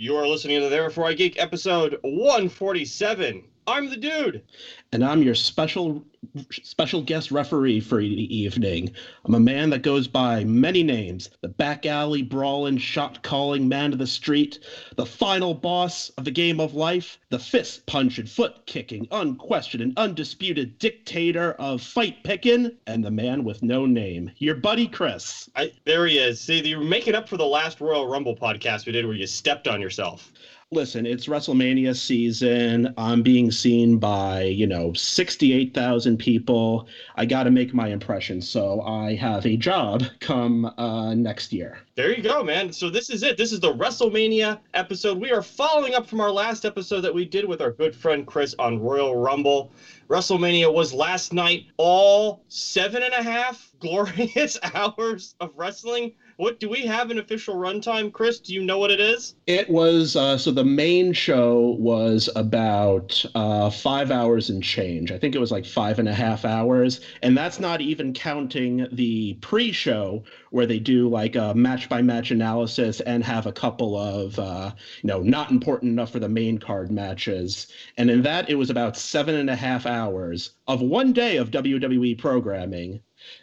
You are listening to Therefore I Geek episode 147. I'm the dude. And I'm your special special guest referee for the evening. I'm a man that goes by many names the back alley brawling, shot calling man of the street, the final boss of the game of life, the fist punching, foot kicking, unquestioned and undisputed dictator of fight picking, and the man with no name. Your buddy Chris. I, there he is. See, you're making up for the last Royal Rumble podcast we did where you stepped on yourself listen, it's WrestleMania season. I'm being seen by, you know, 68,000 people. I got to make my impression. So I have a job come uh, next year. There you go, man. So this is it. This is the WrestleMania episode. We are following up from our last episode that we did with our good friend Chris on Royal Rumble. WrestleMania was last night, all seven and a half glorious hours of wrestling what do we have an official runtime, Chris? Do you know what it is? It was uh, so the main show was about uh, five hours and change. I think it was like five and a half hours, and that's not even counting the pre-show where they do like a match by match analysis and have a couple of uh, you know not important enough for the main card matches. And in that, it was about seven and a half hours of one day of WWE programming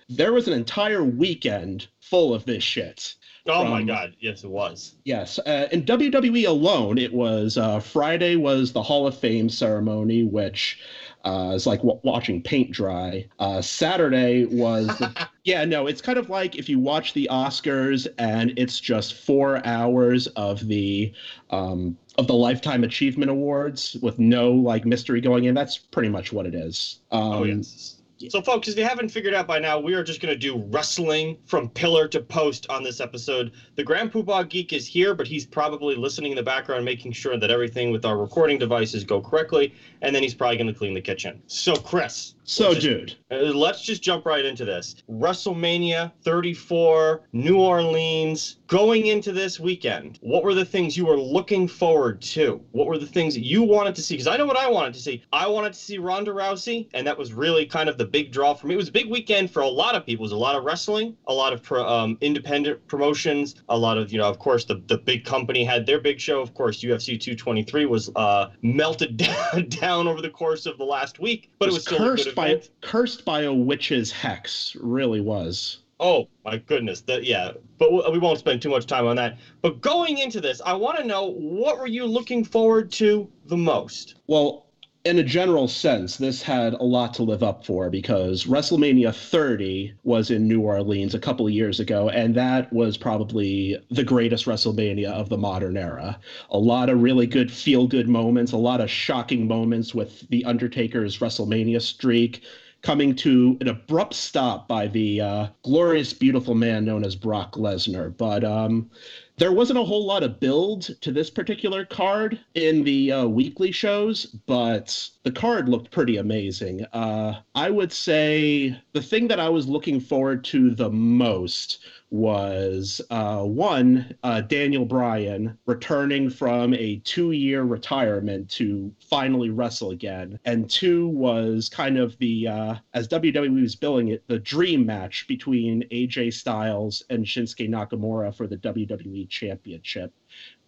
there was an entire weekend full of this shit. Oh from, my god, yes it was. Yes, uh, in WWE alone, it was uh, Friday was the Hall of Fame ceremony, which uh, is like w- watching paint dry. Uh, Saturday was, the, yeah, no, it's kind of like if you watch the Oscars and it's just four hours of the um, of the Lifetime Achievement Awards with no like mystery going in. That's pretty much what it is. Oh, um, oh yes so, folks, if you haven't figured out by now, we are just going to do wrestling from pillar to post on this episode. The Grand Poobah Geek is here, but he's probably listening in the background, making sure that everything with our recording devices go correctly, and then he's probably going to clean the kitchen. So, Chris, so, let's dude, just, uh, let's just jump right into this. WrestleMania 34, New Orleans. Going into this weekend, what were the things you were looking forward to? What were the things that you wanted to see? Because I know what I wanted to see. I wanted to see Ronda Rousey, and that was really kind of the big draw for me. It was a big weekend for a lot of people. It was a lot of wrestling, a lot of pro, um, independent promotions, a lot of, you know, of course, the, the big company had their big show. Of course, UFC 223 was uh, melted down over the course of the last week, but it was, it was cursed by cursed by a witch's hex. Really was. Oh my goodness, that yeah. But we won't spend too much time on that. But going into this, I want to know what were you looking forward to the most? Well, in a general sense, this had a lot to live up for because WrestleMania 30 was in New Orleans a couple of years ago, and that was probably the greatest WrestleMania of the modern era. A lot of really good feel good moments, a lot of shocking moments with The Undertaker's WrestleMania streak coming to an abrupt stop by the uh, glorious, beautiful man known as Brock Lesnar. But um, there wasn't a whole lot of build to this particular card in the uh, weekly shows, but the card looked pretty amazing. Uh, I would say the thing that I was looking forward to the most was uh, one uh, Daniel Bryan returning from a two-year retirement to finally wrestle again, and two was kind of the uh, as WWE was billing it the dream match between AJ Styles and Shinsuke Nakamura for the WWE Championship.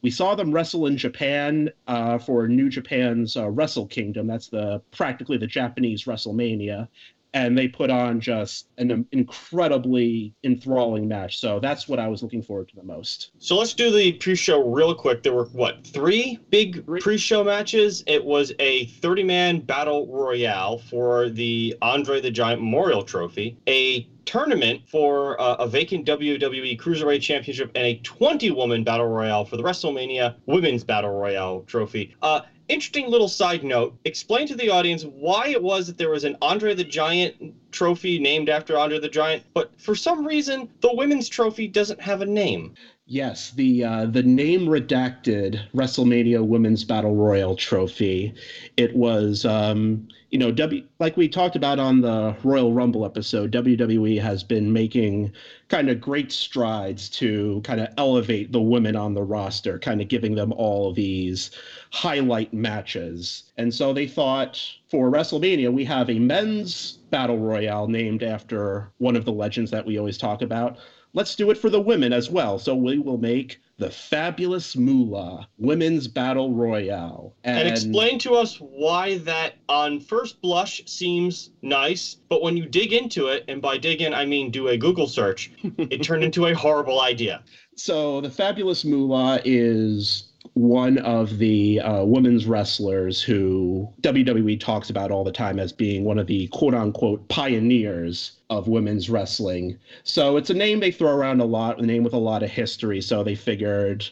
We saw them wrestle in Japan uh, for New Japan's uh, Wrestle Kingdom. That's the practically the Japanese WrestleMania, and they put on just an incredibly enthralling match. So that's what I was looking forward to the most. So let's do the pre-show real quick. There were what three big pre-show matches? It was a 30-man battle royale for the Andre the Giant Memorial Trophy, a tournament for uh, a vacant WWE Cruiserweight Championship, and a 20-woman battle royale for the WrestleMania Women's Battle Royale Trophy. Uh, interesting little side note explain to the audience why it was that there was an andre the giant trophy named after andre the giant but for some reason the women's trophy doesn't have a name Yes, the uh, the name redacted WrestleMania Women's Battle Royal Trophy. It was, um, you know, W like we talked about on the Royal Rumble episode. WWE has been making kind of great strides to kind of elevate the women on the roster, kind of giving them all these highlight matches. And so they thought for WrestleMania we have a men's battle royale named after one of the legends that we always talk about let's do it for the women as well. So we will make the Fabulous Moolah Women's Battle Royale. And, and, explain to us why that on first blush seems nice, but when you dig into it, and by dig in I mean do a Google search, it turned into a horrible idea. So the Fabulous Moolah is one of the uh, women's wrestlers who WWE talks about all the time as being one of the quote unquote pioneers of women's wrestling. So it's a name they throw around a lot, a name with a lot of history. So they figured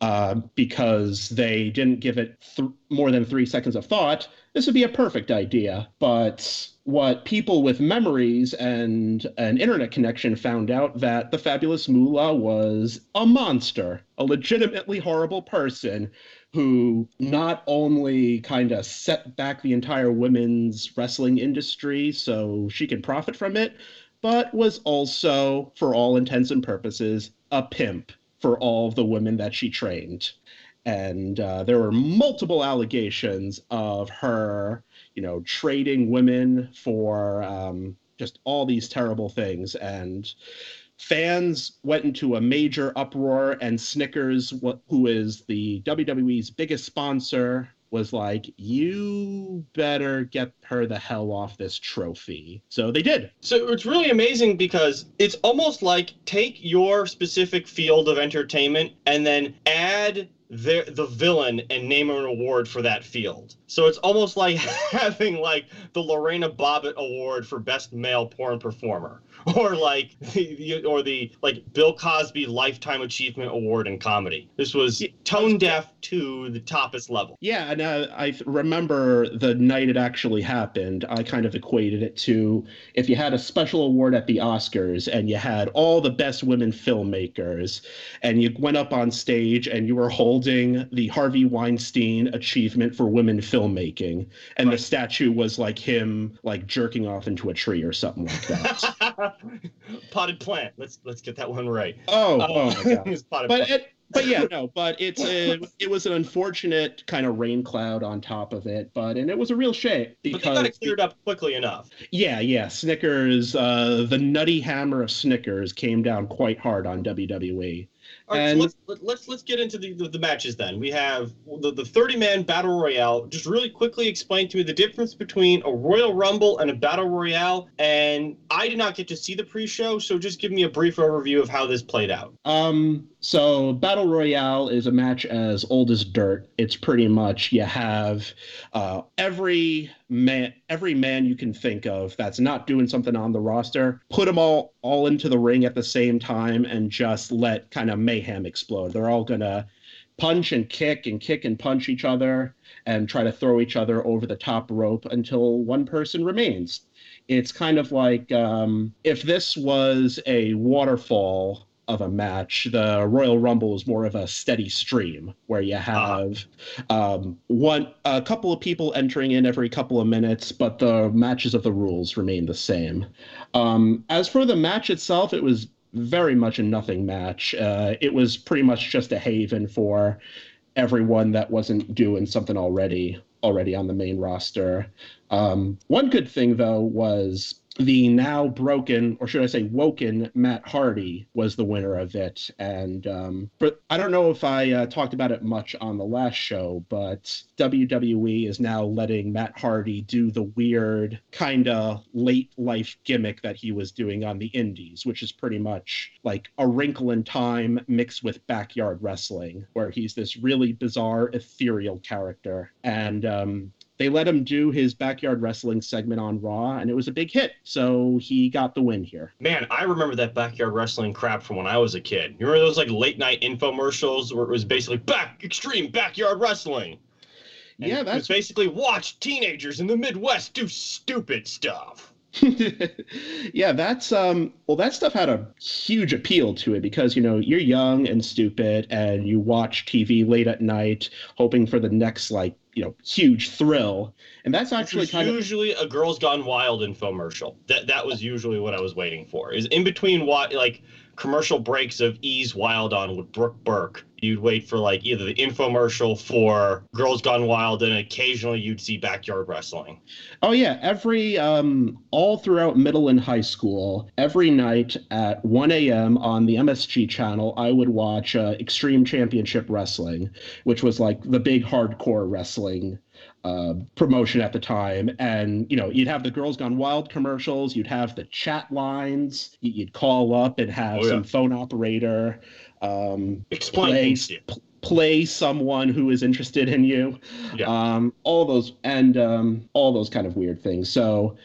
uh, because they didn't give it th- more than three seconds of thought, this would be a perfect idea. But what people with memories and an internet connection found out that the fabulous Moolah was a monster, a legitimately horrible person who not only kind of set back the entire women's wrestling industry so she could profit from it, but was also, for all intents and purposes, a pimp for all the women that she trained. And uh, there were multiple allegations of her, you know, trading women for um, just all these terrible things. And fans went into a major uproar, and Snickers, who is the WWE's biggest sponsor, was like, "You better get her the hell off this trophy." So they did. So it's really amazing because it's almost like take your specific field of entertainment and then add the the villain and name an award for that field. So it's almost like having like the Lorena Bobbitt Award for best male porn performer, or like the or the like Bill Cosby Lifetime Achievement Award in comedy. This was tone deaf to the toppest level. Yeah, and uh, I remember the night it actually happened. I kind of equated it to if you had a special award at the Oscars and you had all the best women filmmakers, and you went up on stage and you were holding the Harvey Weinstein Achievement for Women Filmmaking, and right. the statue was like him like jerking off into a tree or something like that. potted plant. Let's let's get that one right. Oh, oh my god! but it, but yeah, no, but it's a, it was an unfortunate kind of rain cloud on top of it, but and it was a real shame because but they got it cleared up quickly enough. Yeah, yeah. Snickers, uh, the nutty hammer of Snickers came down quite hard on WWE. All right, and... so let's, let's let's get into the, the, the matches then. We have the, the 30 man battle royale. Just really quickly explain to me the difference between a Royal Rumble and a battle royale. And I did not get to see the pre show, so just give me a brief overview of how this played out. Um, so battle royale is a match as old as dirt. It's pretty much you have uh, every man, every man you can think of that's not doing something on the roster. Put them all all into the ring at the same time and just let kind of mayhem explode. They're all gonna punch and kick and kick and punch each other and try to throw each other over the top rope until one person remains. It's kind of like um, if this was a waterfall of a match. The Royal Rumble is more of a steady stream where you ah. have um, one a couple of people entering in every couple of minutes, but the matches of the rules remain the same. Um, as for the match itself, it was very much a nothing match. Uh, it was pretty much just a haven for everyone that wasn't doing something already already on the main roster. Um, one good thing though was the now broken, or should I say woken, Matt Hardy was the winner of it. And um, but I don't know if I uh, talked about it much on the last show, but WWE is now letting Matt Hardy do the weird kind of late life gimmick that he was doing on the Indies, which is pretty much like a wrinkle in time mixed with backyard wrestling, where he's this really bizarre, ethereal character. And um, they let him do his backyard wrestling segment on Raw, and it was a big hit. So he got the win here. Man, I remember that backyard wrestling crap from when I was a kid. You remember those like late night infomercials where it was basically back extreme backyard wrestling? And yeah, that's basically watch teenagers in the Midwest do stupid stuff. yeah, that's um well that stuff had a huge appeal to it because you know you're young and stupid and you watch TV late at night hoping for the next like you know huge thrill. And that's actually kind usually of usually a girls gone wild infomercial. That that was usually what i was waiting for is in between what like commercial breaks of E!'s wild on with brooke burke you'd wait for like either the infomercial for Girls Gone Wild, and occasionally you'd see backyard wrestling. Oh yeah, every um, all throughout middle and high school, every night at 1 a.m. on the MSG channel, I would watch uh, Extreme Championship Wrestling, which was like the big hardcore wrestling uh, promotion at the time. And, you know, you'd have the Girls Gone Wild commercials, you'd have the chat lines, you'd call up and have oh, yeah. some phone operator um, explain play, play someone who is interested in you. Yeah. Um, all those and um, all those kind of weird things. So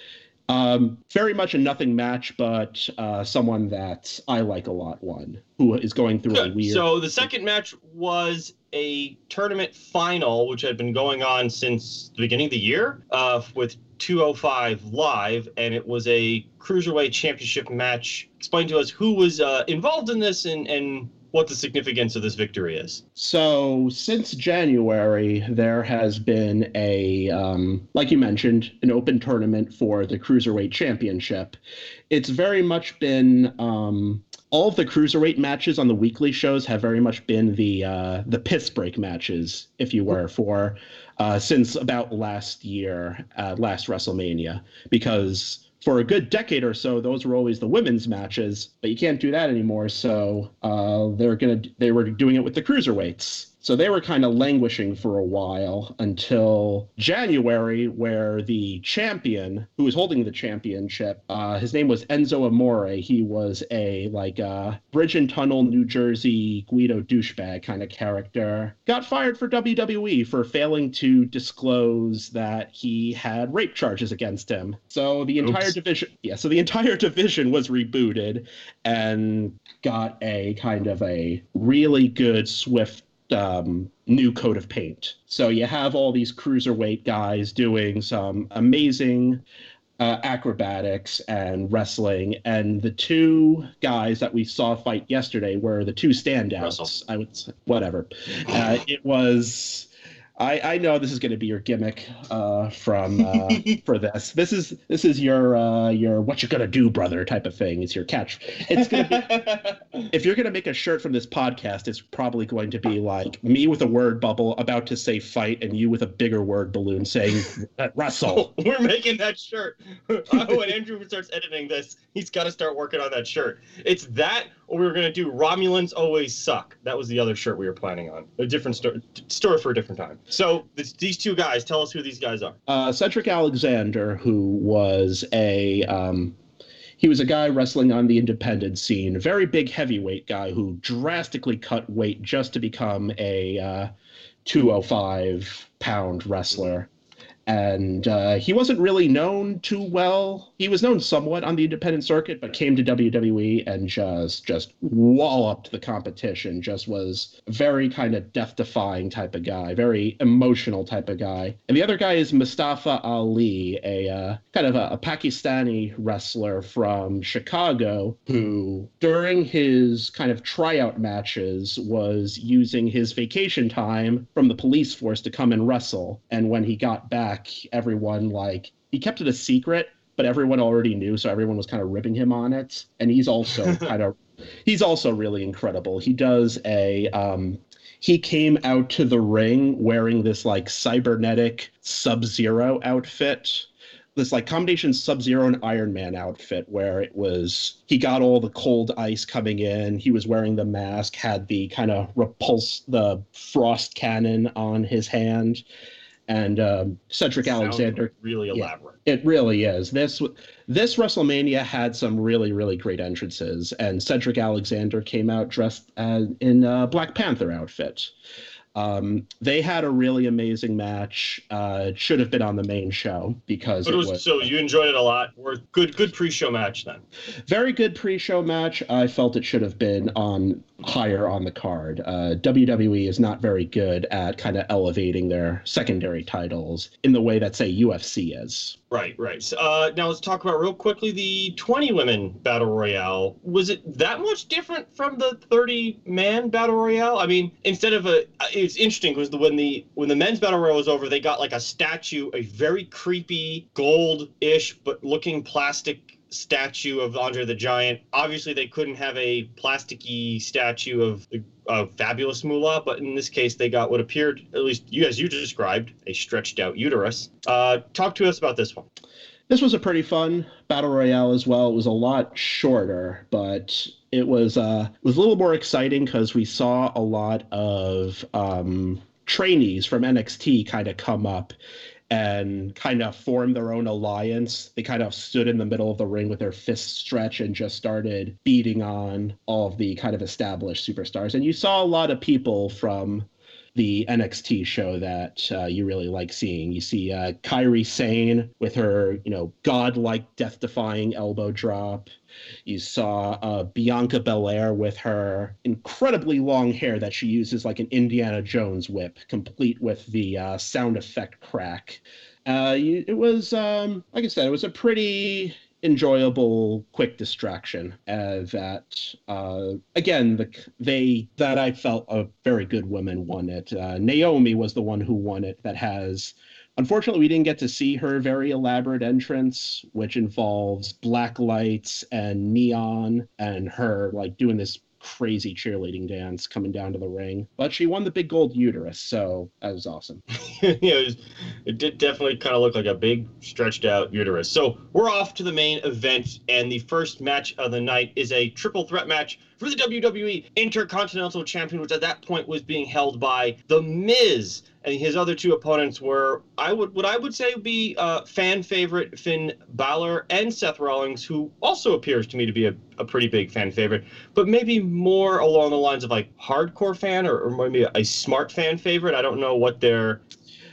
um, very much a nothing match, but uh, someone that I like a lot. One who is going through Good. a weird. So the second match was a tournament final, which had been going on since the beginning of the year, uh, with 205 live, and it was a cruiserweight championship match. Explain to us who was uh, involved in this and and what the significance of this victory is. So, since January, there has been a, um, like you mentioned, an open tournament for the Cruiserweight Championship. It's very much been. Um, all of the cruiserweight matches on the weekly shows have very much been the uh, the piss break matches, if you were, for uh, since about last year, uh, last WrestleMania, because for a good decade or so, those were always the women's matches, but you can't do that anymore. So uh, they're gonna they were doing it with the cruiserweights. So they were kind of languishing for a while until January, where the champion, who was holding the championship, uh, his name was Enzo Amore. He was a like uh, Bridge and Tunnel, New Jersey Guido douchebag kind of character. Got fired for WWE for failing to disclose that he had rape charges against him. So the entire Oops. division, yeah, so the entire division was rebooted and got a kind of a really good, swift um, new coat of paint. So you have all these cruiserweight guys doing some amazing uh, acrobatics and wrestling, and the two guys that we saw fight yesterday were the two standouts. Russell. I would say, whatever. Uh, it was I, I know this is going to be your gimmick uh, from uh, for this. This is this is your uh, your what you're gonna do, brother type of thing. It's your catch. It's gonna be if you're gonna make a shirt from this podcast, it's probably going to be like me with a word bubble about to say fight, and you with a bigger word balloon saying wrestle. We're making that shirt. oh, when Andrew starts editing this, he's got to start working on that shirt. It's that, or we were gonna do Romulans always suck. That was the other shirt we were planning on. A different story, story for a different time. So this, these two guys, tell us who these guys are. Uh, Cedric Alexander, who was a um, he was a guy wrestling on the independent scene, a very big heavyweight guy who drastically cut weight just to become a uh, 205 pound wrestler and uh, he wasn't really known too well. He was known somewhat on the independent circuit, but came to WWE and just just walloped the competition. Just was very kind of death-defying type of guy, very emotional type of guy. And the other guy is Mustafa Ali, a uh, kind of a, a Pakistani wrestler from Chicago, who during his kind of tryout matches was using his vacation time from the police force to come and wrestle. And when he got back back, everyone like he kept it a secret, but everyone already knew, so everyone was kind of ripping him on it. And he's also kind of he's also really incredible. He does a um he came out to the ring wearing this like cybernetic sub-zero outfit this like combination Sub Zero and Iron Man outfit where it was he got all the cold ice coming in. He was wearing the mask, had the kind of repulse the frost cannon on his hand, and um, Cedric Alexander. Really elaborate. Yeah, it really is. This this WrestleMania had some really really great entrances, and Cedric Alexander came out dressed as, in a Black Panther outfit. Um, they had a really amazing match. Uh, it should have been on the main show because it, it was, was, so you enjoyed it a lot. Or good good pre-show match then. Very good pre-show match. I felt it should have been on higher on the card. Uh, WWE is not very good at kind of elevating their secondary titles in the way that say UFC is. Right, right. Uh, now let's talk about real quickly the 20 women battle royale. Was it that much different from the 30 man battle royale? I mean, instead of a, it's interesting because when the when the men's battle royale was over, they got like a statue, a very creepy gold-ish but looking plastic statue of Andre the Giant. Obviously, they couldn't have a plasticky statue of a fabulous moolah, but in this case, they got what appeared, at least you as you described, a stretched out uterus. Uh, talk to us about this one. This was a pretty fun battle royale as well. It was a lot shorter, but it was uh, it was a little more exciting because we saw a lot of um, trainees from NXT kind of come up and kind of formed their own alliance. They kind of stood in the middle of the ring with their fists stretched and just started beating on all of the kind of established superstars. And you saw a lot of people from the NXT show that uh, you really like seeing. You see uh, Kairi Sane with her, you know, godlike, death-defying elbow drop. You saw uh, Bianca Belair with her incredibly long hair that she uses like an Indiana Jones whip, complete with the uh, sound effect crack. Uh, it was, um, like I said, it was a pretty enjoyable quick distraction uh, that uh, again the, they that i felt a very good woman won it. Uh, naomi was the one who won it that has unfortunately we didn't get to see her very elaborate entrance which involves black lights and neon and her like doing this crazy cheerleading dance coming down to the ring. But she won the big gold uterus, so that was awesome. yeah, it, was, it did definitely kind of look like a big stretched out uterus. So we're off to the main event, and the first match of the night is a triple threat match for the WWE Intercontinental Champion, which at that point was being held by The Miz. And his other two opponents were, I would, what I would say would be uh, fan favorite Finn Balor and Seth Rollins, who also appears to me to be a, a pretty big fan favorite, but maybe more along the lines of like hardcore fan or, or maybe a, a smart fan favorite. I don't know what their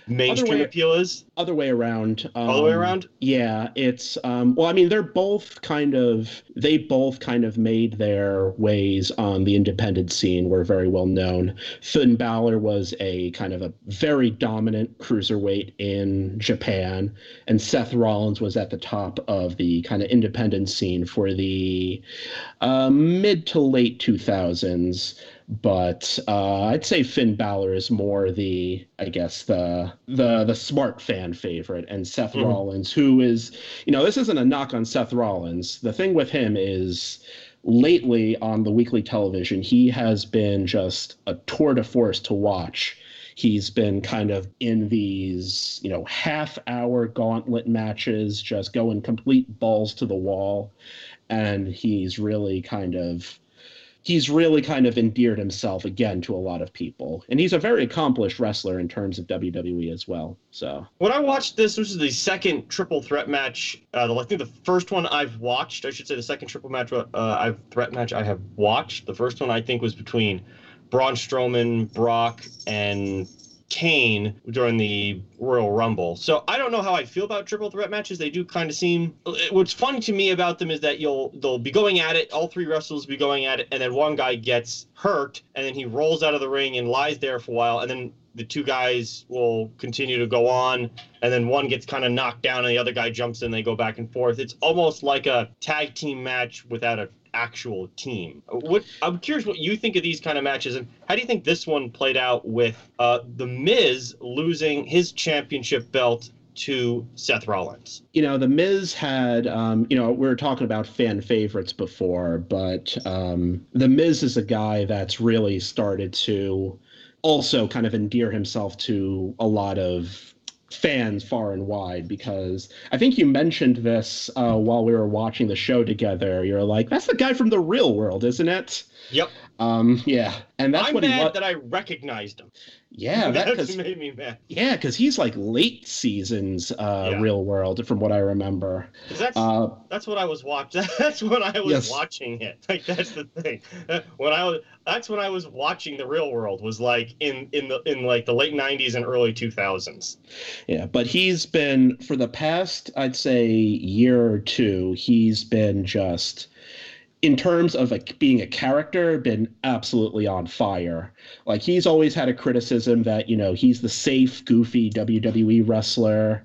mainstream way, appeal is? Other way around um, all the way around? yeah it's um, well i mean they're both kind of they both kind of made their ways on the independent scene were very well known. Finn Balor was a kind of a very dominant cruiserweight in japan and seth rollins was at the top of the kind of independent scene for the uh, mid to late 2000s but uh, I'd say Finn Balor is more the, I guess the the the smart fan favorite, and Seth mm-hmm. Rollins, who is, you know, this isn't a knock on Seth Rollins. The thing with him is, lately on the weekly television, he has been just a tour de force to watch. He's been kind of in these, you know, half hour gauntlet matches, just going complete balls to the wall. And he's really kind of he's really kind of endeared himself again to a lot of people. And he's a very accomplished wrestler in terms of WWE as well. So when I watched this, this is the second triple threat match. Uh, I think the first one I've watched, I should say, the second triple match uh, I've threat match I have watched. The first one I think was between Braun Strowman, Brock, and Kane during the Royal Rumble. So I don't know how I feel about triple threat matches. They do kind of seem. What's funny to me about them is that you'll they'll be going at it. All three wrestlers will be going at it, and then one guy gets hurt, and then he rolls out of the ring and lies there for a while, and then the two guys will continue to go on and then one gets kind of knocked down and the other guy jumps in they go back and forth it's almost like a tag team match without a actual team. What I'm curious what you think of these kind of matches, and how do you think this one played out with uh, the Miz losing his championship belt to Seth Rollins? You know, the Miz had, um, you know, we were talking about fan favorites before, but um, the Miz is a guy that's really started to also kind of endear himself to a lot of fans far and wide because I think you mentioned this uh, while we were watching the show together. You're like, "That's the guy from the real world, isn't it?" Yep. Um, yeah, and that's I'm what mad he wa- that I recognized him. Yeah, that cause, made me mad. Yeah, because he's like late seasons uh, yeah. Real World, from what I remember. That's uh, that's what I was watching. That's when I was yes. watching it. Like that's the thing. When I was that's when I was watching the Real World was like in in the in like the late '90s and early 2000s. Yeah, but he's been for the past I'd say year or two. He's been just in terms of like being a character been absolutely on fire. Like he's always had a criticism that you know he's the safe goofy wwe wrestler.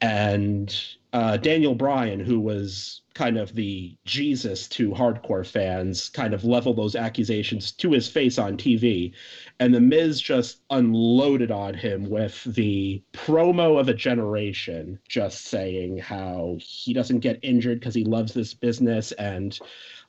And uh, Daniel Bryan, who was kind of the Jesus to hardcore fans, kind of level those accusations to his face on TV. And The Miz just unloaded on him with the promo of a generation, just saying how he doesn't get injured because he loves this business. And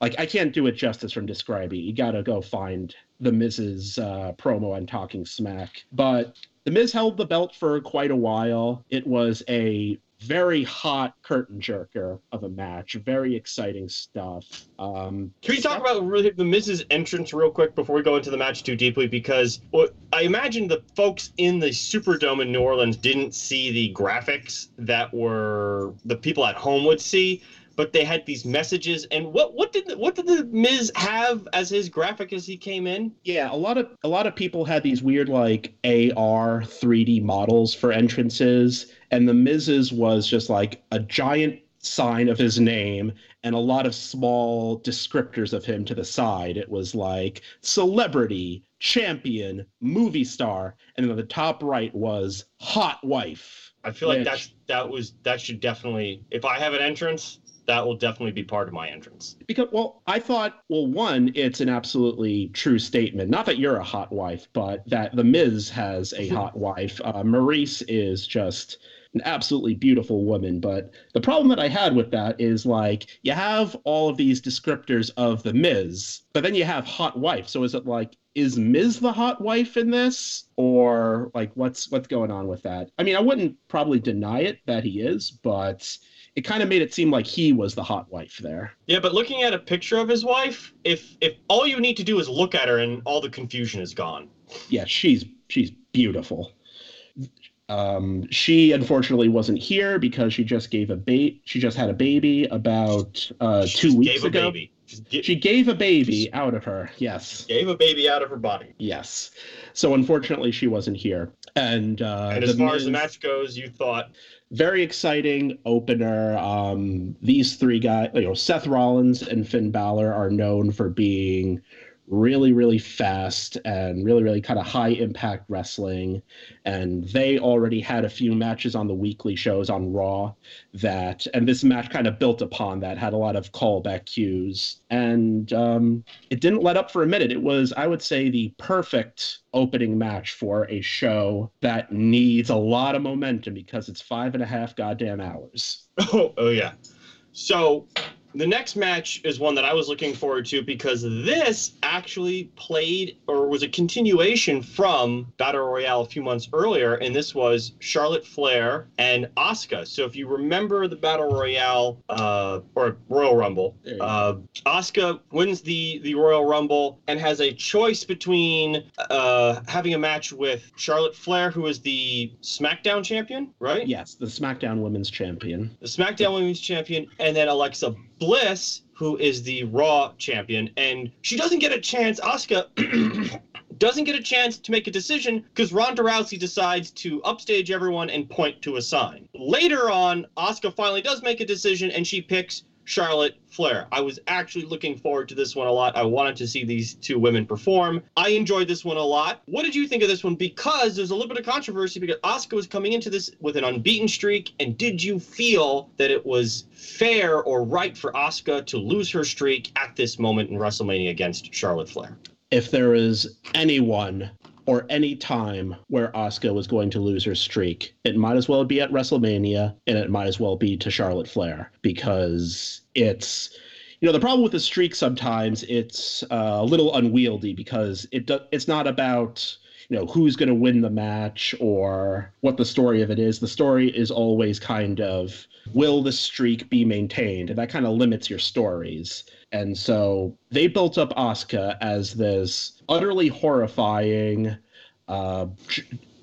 like, I can't do it justice from describing. You got to go find The Miz's uh, promo on Talking Smack. But The Miz held the belt for quite a while. It was a very hot curtain jerker of a match. Very exciting stuff. Um, Can we talk about really the Miz's entrance real quick before we go into the match too deeply? Because well, I imagine the folks in the Superdome in New Orleans didn't see the graphics that were the people at home would see. But they had these messages, and what what did what did the Miz have as his graphic as he came in? Yeah, a lot of a lot of people had these weird like AR 3D models for entrances, and the Miz's was just like a giant sign of his name and a lot of small descriptors of him to the side. It was like celebrity, champion, movie star, and then the top right was hot wife. I feel like that's that was that should definitely if I have an entrance, that will definitely be part of my entrance. Because, well, I thought, well, one, it's an absolutely true statement. Not that you're a hot wife, but that The Miz has a hot wife. Uh, Maryse is just an absolutely beautiful woman. But the problem that I had with that is like, you have all of these descriptors of The Miz, but then you have hot wife. So is it like, is Miz the hot wife in this? Or like, what's what's going on with that? I mean, I wouldn't probably deny it that he is, but it kind of made it seem like he was the hot wife there. Yeah, but looking at a picture of his wife, if if all you need to do is look at her and all the confusion is gone. Yeah, she's she's beautiful. Um, she unfortunately wasn't here because she just gave a bait. She just had a baby about uh, two She weeks gave a ago. baby. She gave a baby out of her. Yes, gave a baby out of her body. yes. So unfortunately, she wasn't here. And uh, And as far as the match goes, you thought very exciting opener. Um, these three guys, you know, Seth Rollins and Finn Balor are known for being really, really fast and really, really kind of high impact wrestling. And they already had a few matches on the weekly shows on Raw that, and this match kind of built upon that, had a lot of callback cues. And um, it didn't let up for a minute. It was, I would say, the perfect opening match for a show that needs a lot of momentum because it's five and a half goddamn hours. Oh, oh yeah. So the next match is one that I was looking forward to because this actually played or was a continuation from Battle Royale a few months earlier, and this was Charlotte Flair and Asuka. So if you remember the Battle Royale uh, or Royal Rumble, uh, Asuka wins the the Royal Rumble and has a choice between uh, having a match with Charlotte Flair, who is the SmackDown champion, right? Yes, the SmackDown Women's Champion. the SmackDown Women's Champion, and then Alexa Bliss, who is the Raw Champion, and she doesn't get a chance. Asuka doesn't get a chance to make a decision because Ronda Rousey decides to upstage everyone and point to a sign. Later on, Asuka finally does make a decision, and she picks Charlotte Flair. I was actually looking forward to this one a lot. I wanted to see these two women perform. I enjoyed this one a lot. What did you think of this one? Because there's a little bit of controversy because Asuka was coming into this with an unbeaten streak. And did you feel that it was fair or right for Asuka to lose her streak at this moment in WrestleMania against Charlotte Flair? If there is anyone or any time where Asuka was going to lose her streak, it might as well be at WrestleMania and it might as well be to Charlotte Flair because it's you know the problem with the streak sometimes it's uh, a little unwieldy because it do, it's not about you know who's going to win the match or what the story of it is. The story is always kind of will the streak be maintained? And that kind of limits your stories and so they built up Asuka as this utterly horrifying uh,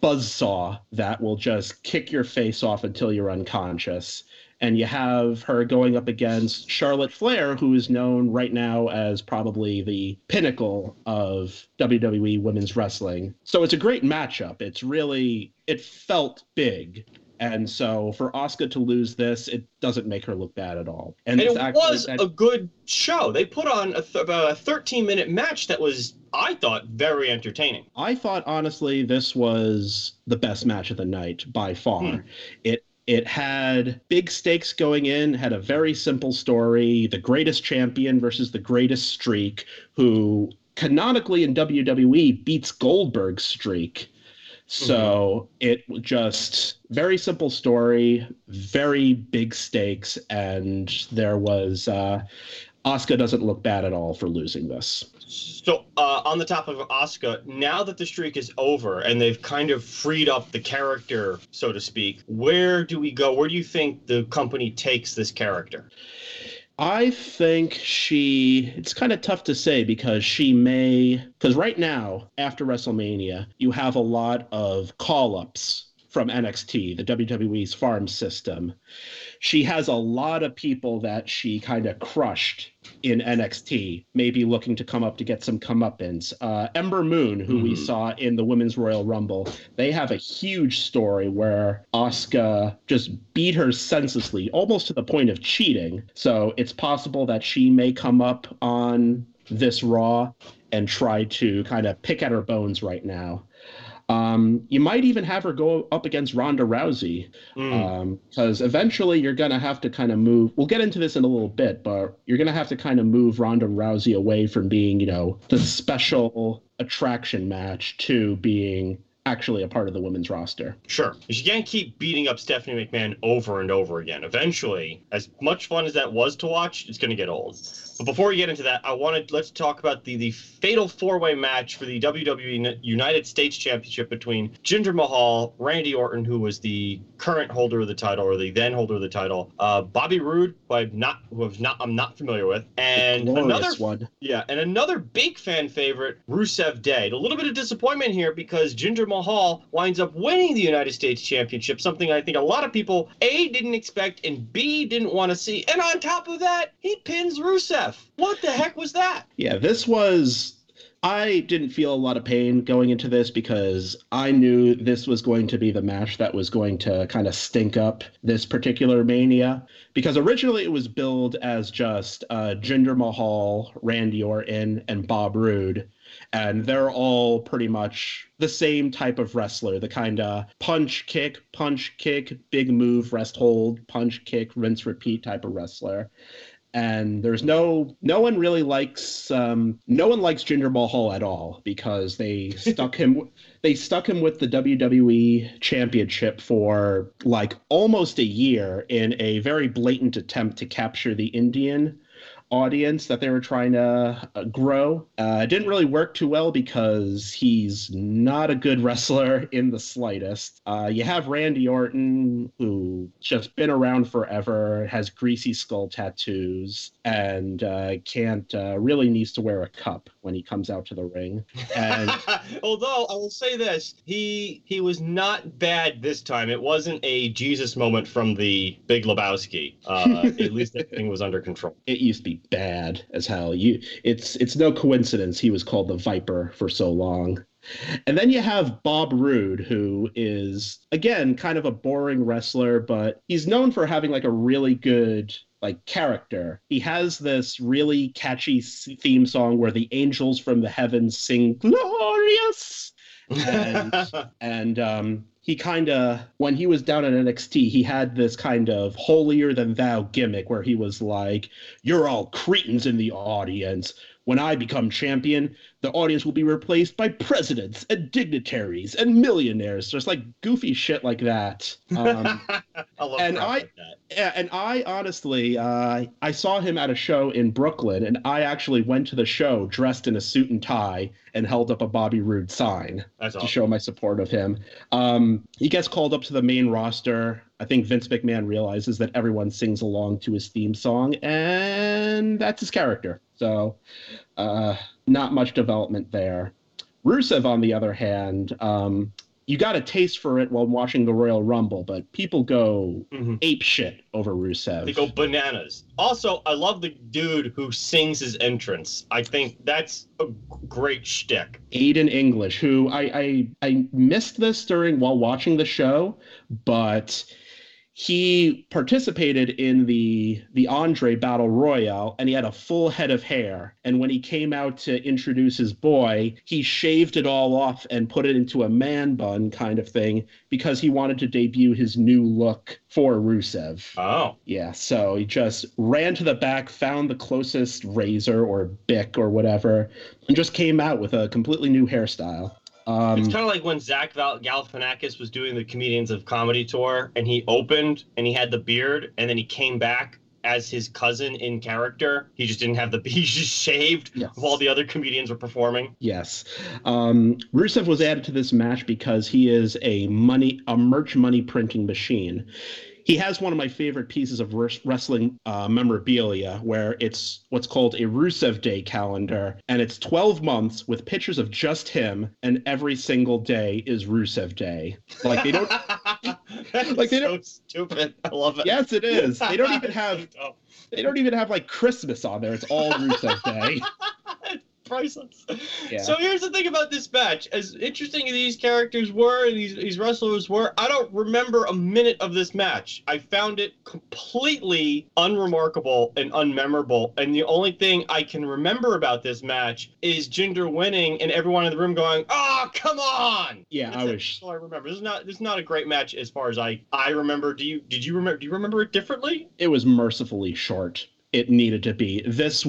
buzzsaw that will just kick your face off until you're unconscious. And you have her going up against Charlotte Flair, who is known right now as probably the pinnacle of WWE women's wrestling. So it's a great matchup. It's really, it felt big. And so for Asuka to lose this, it doesn't make her look bad at all. And it's it actually- was that- a good show. They put on a th- about a 13 minute match that was, I thought, very entertaining. I thought honestly this was the best match of the night by far. Hmm. It It had big stakes going in, had a very simple story the greatest champion versus the greatest streak, who canonically in WWE beats Goldberg's streak. So mm-hmm. it just very simple story, very big stakes, and there was uh, Asuka doesn't look bad at all for losing this. So, uh, on the top of Asuka, now that the streak is over and they've kind of freed up the character, so to speak, where do we go? Where do you think the company takes this character? I think she, it's kind of tough to say because she may, because right now, after WrestleMania, you have a lot of call ups from NXT, the WWE's farm system she has a lot of people that she kind of crushed in NXT, maybe looking to come up to get some comeuppance. Uh, Ember Moon, who mm. we mm-hmm. saw in the Women's Royal Rumble, they have a huge story where Asuka just beat her senselessly, almost to the point of cheating. So it's possible that she may come up on this Raw and try to kind of pick at her bones right now. Um, you might even have her go up against Ronda Rousey because mm. um, eventually you're going to have to kind of move. We'll get into this in a little bit, but you're going to have to kind of move Ronda Rousey away from being, you know, the special attraction match to being actually a part of the women's roster. Sure. You can't keep beating up Stephanie McMahon over and over again. Eventually, as much fun as that was to watch, it's going to get old. But before we get into that, I wanted let's talk about the the fatal four way match for the WWE United States Championship between Jinder Mahal, Randy Orton, who was the current holder of the title or the then holder of the title, uh, Bobby Roode, who I'm not who I'm not I'm not familiar with, and another one. Yeah, and another big fan favorite, Rusev Day. A little bit of disappointment here because Jinder Mahal winds up winning the United States Championship, something I think a lot of people A didn't expect and B didn't want to see. And on top of that, he pins Rusev. What the heck was that? Yeah, this was I didn't feel a lot of pain going into this because I knew this was going to be the match that was going to kind of stink up this particular Mania. Because originally it was billed as just uh, Jinder Mahal, Randy Orton, and Bob Roode and they're all pretty much the same type of wrestler the kind of punch kick punch kick big move rest hold punch kick rinse repeat type of wrestler and there's no no one really likes um, no one likes Jinder Mahal at all because they stuck him they stuck him with the WWE championship for like almost a year in a very blatant attempt to capture the Indian audience that they were trying to uh, grow. Uh, it didn't really work too well because he's not a good wrestler in the slightest. Uh, you have Randy Orton, who just been around forever, has greasy skull tattoos, and uh, can't uh, really needs to wear a cup when he comes out to the ring. And although I will say this, he he was not bad this time. It wasn't a Jesus moment from the Big Lebowski. Uh, at least everything was under control. It used to be bad as hell. You, it's it's no coincidence he was called the Viper for so long. And then you have Bob Roode, who is again kind of a boring wrestler, but he's known for having like a really good like character. He has this really catchy theme song where the angels from the heavens sing glorious. And, and um, he kind of when he was down at NXT, he had this kind of holier than thou gimmick where he was like, "You're all cretins in the audience. When I become champion, the audience will be replaced by presidents and dignitaries and millionaires. There's like goofy shit like that. Um, I and I, like yeah, and I honestly, uh, I saw him at a show in Brooklyn, and I actually went to the show dressed in a suit and tie and held up a Bobby Roode sign That's to awesome. show my support of him. Um, he gets called up to the main roster. I think Vince McMahon realizes that everyone sings along to his theme song, and that's his character. So, uh, not much development there. Rusev, on the other hand, um, you got a taste for it while watching the Royal Rumble, but people go mm-hmm. ape shit over Rusev. They go bananas. Also, I love the dude who sings his entrance. I think that's a great shtick. Aiden English, who I I, I missed this during while watching the show, but he participated in the the Andre Battle Royale and he had a full head of hair. And when he came out to introduce his boy, he shaved it all off and put it into a man bun kind of thing because he wanted to debut his new look for Rusev. Oh. Yeah, so he just ran to the back, found the closest razor or bic or whatever, and just came out with a completely new hairstyle. Um, it's kind of like when Zach Val- Galifianakis was doing the Comedians of Comedy tour, and he opened and he had the beard, and then he came back as his cousin in character. He just didn't have the he just shaved yes. while the other comedians were performing. Yes, um, Rusev was added to this match because he is a money a merch money printing machine he has one of my favorite pieces of wrestling uh, memorabilia where it's what's called a Rusev Day calendar, and it's 12 months with pictures of just him, and every single day is Rusev Day. Like they don't. like they so don't. Stupid. I love it. Yes, it is. They don't even have. They don't even have like Christmas on there. It's all Rusev Day priceless. Yeah. So here's the thing about this match: as interesting as these characters were and these these wrestlers were, I don't remember a minute of this match. I found it completely unremarkable and unmemorable. And the only thing I can remember about this match is Jinder winning and everyone in the room going, "Oh, come on!" Yeah, That's I wish. So I remember. This is not this is not a great match as far as I I remember. Do you did you remember? Do you remember it differently? It was mercifully short it needed to be. This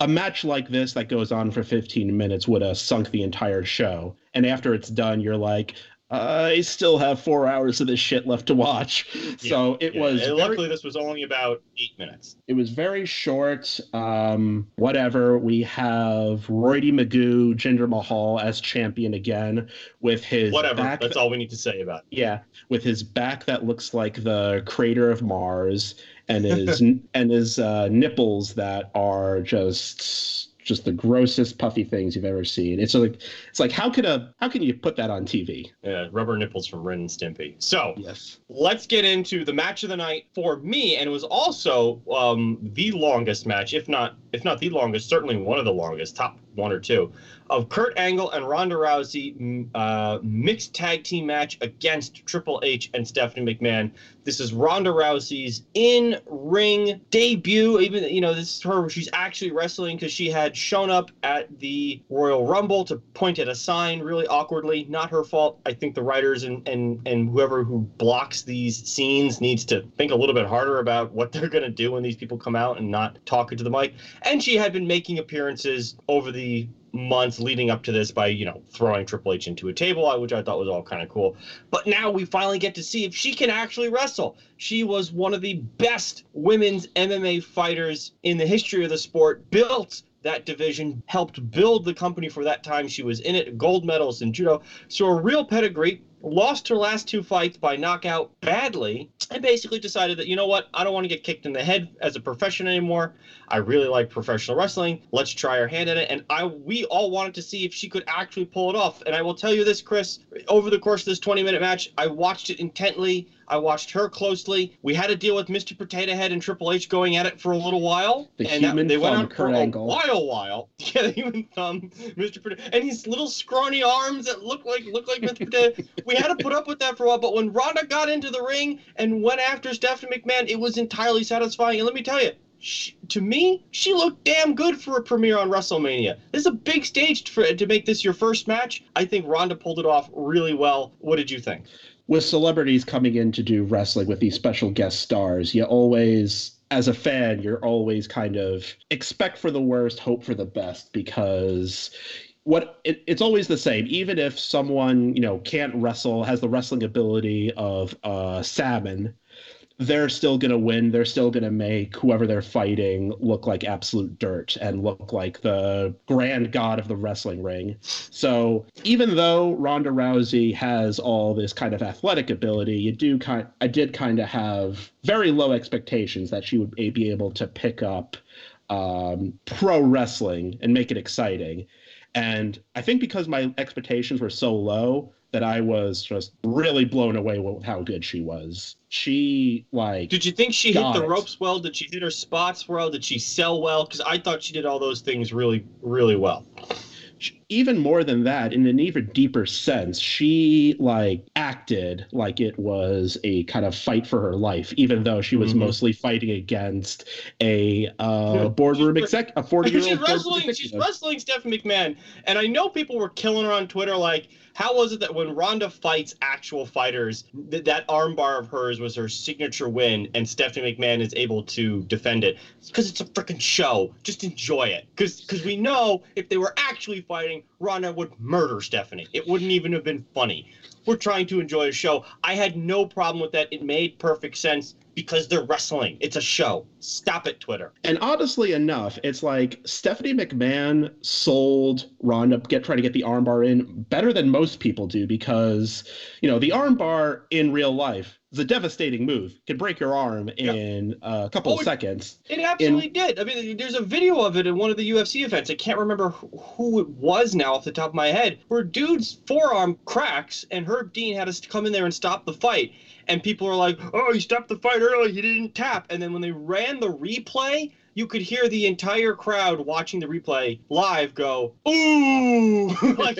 a match like this that goes on for 15 minutes would have sunk the entire show. And after it's done, you're like, I still have four hours of this shit left to watch. Yeah, so it yeah. was. Very, luckily, this was only about eight minutes. It was very short. Um, whatever. We have Roydy Magoo, Jinder Mahal as champion again with his. Whatever. Back That's all we need to say about it. Yeah, with his back that looks like the crater of Mars and his and his uh, nipples that are just just the grossest puffy things you've ever seen. It's like it's like how could a how can you put that on TV? Yeah, rubber nipples from Ren and Stimpy. So yes, let's get into the match of the night for me, and it was also um, the longest match, if not if not the longest, certainly one of the longest, top one or two of Kurt Angle and Ronda Rousey uh, mixed tag team match against Triple H and Stephanie McMahon. This is Ronda Rousey's in ring debut. Even you know this is her. She's actually wrestling because she had shown up at the Royal Rumble to point at a sign really awkwardly. Not her fault. I think the writers and and and whoever who blocks these scenes needs to think a little bit harder about what they're gonna do when these people come out and not talking to the mic. And she had been making appearances over the months leading up to this by you know throwing Triple H into a table, which I thought was all kind of cool. But now we finally get to see if she can actually wrestle. She was one of the best women's MMA fighters in the history of the sport. Built that division, helped build the company for that time. She was in it, gold medals in judo. So a real pedigree lost her last two fights by knockout badly, and basically decided that, you know what, I don't want to get kicked in the head as a profession anymore. I really like professional wrestling. Let's try our hand at it. And I we all wanted to see if she could actually pull it off. And I will tell you this, Chris, over the course of this 20 minute match, I watched it intently. I watched her closely. We had to deal with Mr. Potato Head and Triple H going at it for a little while. The and human they went on for angle. a while, while. Yeah, the human thumb, Mr. Potato, and his little scrawny arms that look like look like Mr. Potato. we had to put up with that for a while. But when Ronda got into the ring and went after Stephanie McMahon, it was entirely satisfying. And let me tell you, she, to me, she looked damn good for a premiere on WrestleMania. This is a big stage for to make this your first match. I think Ronda pulled it off really well. What did you think? With celebrities coming in to do wrestling with these special guest stars, you always as a fan, you're always kind of expect for the worst, hope for the best because what it, it's always the same. Even if someone you know can't wrestle, has the wrestling ability of uh, salmon, they're still going to win. They're still going to make whoever they're fighting look like absolute dirt and look like the grand god of the wrestling ring. So even though Ronda Rousey has all this kind of athletic ability, you do kind. I did kind of have very low expectations that she would be able to pick up um, pro wrestling and make it exciting. And I think because my expectations were so low, that I was just really blown away with how good she was. She like. Did you think she hit the it. ropes well? Did she hit her spots well? Did she sell well? Because I thought she did all those things really, really well. Even more than that, in an even deeper sense, she like acted like it was a kind of fight for her life, even though she was mm-hmm. mostly fighting against a uh, boardroom exec, a forty-year-old. She's wrestling. She's wrestling Stephanie McMahon, and I know people were killing her on Twitter like how was it that when Ronda fights actual fighters, th- that armbar of hers was her signature win, and Stephanie McMahon is able to defend it? Because it's a freaking show. Just enjoy it. Because because we know if they were actually fighting, Ronda would murder Stephanie. It wouldn't even have been funny. We're trying to enjoy a show. I had no problem with that. It made perfect sense because they're wrestling. It's a show. Stop it, Twitter. And honestly enough, it's like Stephanie McMahon sold Ronda get trying to get the armbar in better than most people do because, you know, the armbar in real life is a devastating move. Can break your arm in a couple oh, of seconds. It absolutely in, did. I mean, there's a video of it in one of the UFC events. I can't remember who it was now off the top of my head, where dude's forearm cracks and Herb Dean had to come in there and stop the fight and people are like, "Oh, he stopped the fight early. He didn't tap." And then when they ran the replay, you could hear the entire crowd watching the replay live go, "Ooh!" like,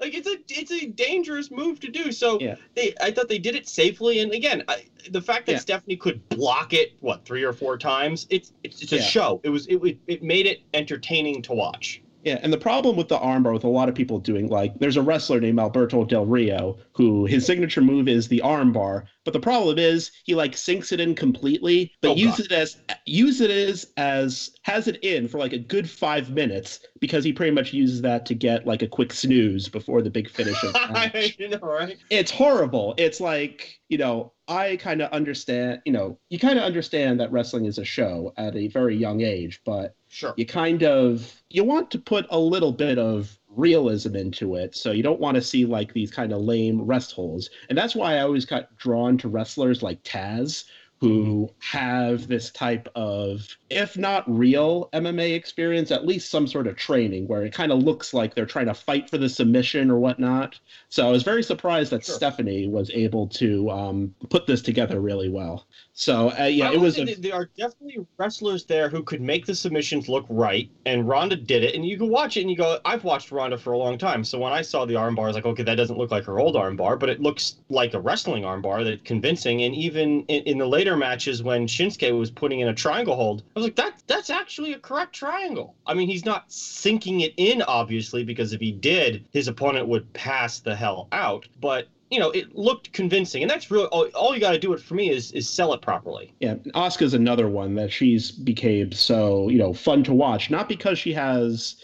like it's a it's a dangerous move to do. So yeah. they, I thought they did it safely. And again, I, the fact that yeah. Stephanie could block it what three or four times, it's it's, it's a yeah. show. It was it it made it entertaining to watch. Yeah, and the problem with the armbar, with a lot of people doing like, there's a wrestler named Alberto Del Rio who his signature move is the armbar, but the problem is he like sinks it in completely, but oh, uses it as use it as as has it in for like a good five minutes because he pretty much uses that to get like a quick snooze before the big finish of the match. you know, right? It's horrible. It's like you know I kind of understand, you know, you kind of understand that wrestling is a show at a very young age, but sure. you kind of you want to put a little bit of realism into it. So you don't want to see like these kind of lame rest holds. And that's why I always got drawn to wrestlers like Taz, who have this type of, if not real MMA experience, at least some sort of training where it kind of looks like they're trying to fight for the submission or whatnot. So I was very surprised that sure. Stephanie was able to um, put this together really well. So uh, yeah, it was. A... There are definitely wrestlers there who could make the submissions look right, and Ronda did it. And you can watch it, and you go, "I've watched Ronda for a long time." So when I saw the armbar, I was like, "Okay, that doesn't look like her old armbar, but it looks like a wrestling armbar that's convincing." And even in, in, the later matches, when Shinsuke was putting in a triangle hold, I was like, "That that's actually a correct triangle." I mean, he's not sinking it in, obviously, because if he did, his opponent would pass the hell out. But you know, it looked convincing, and that's really all, all you got to do it for me is is sell it properly. Yeah, Asuka's another one that she's became so you know fun to watch, not because she has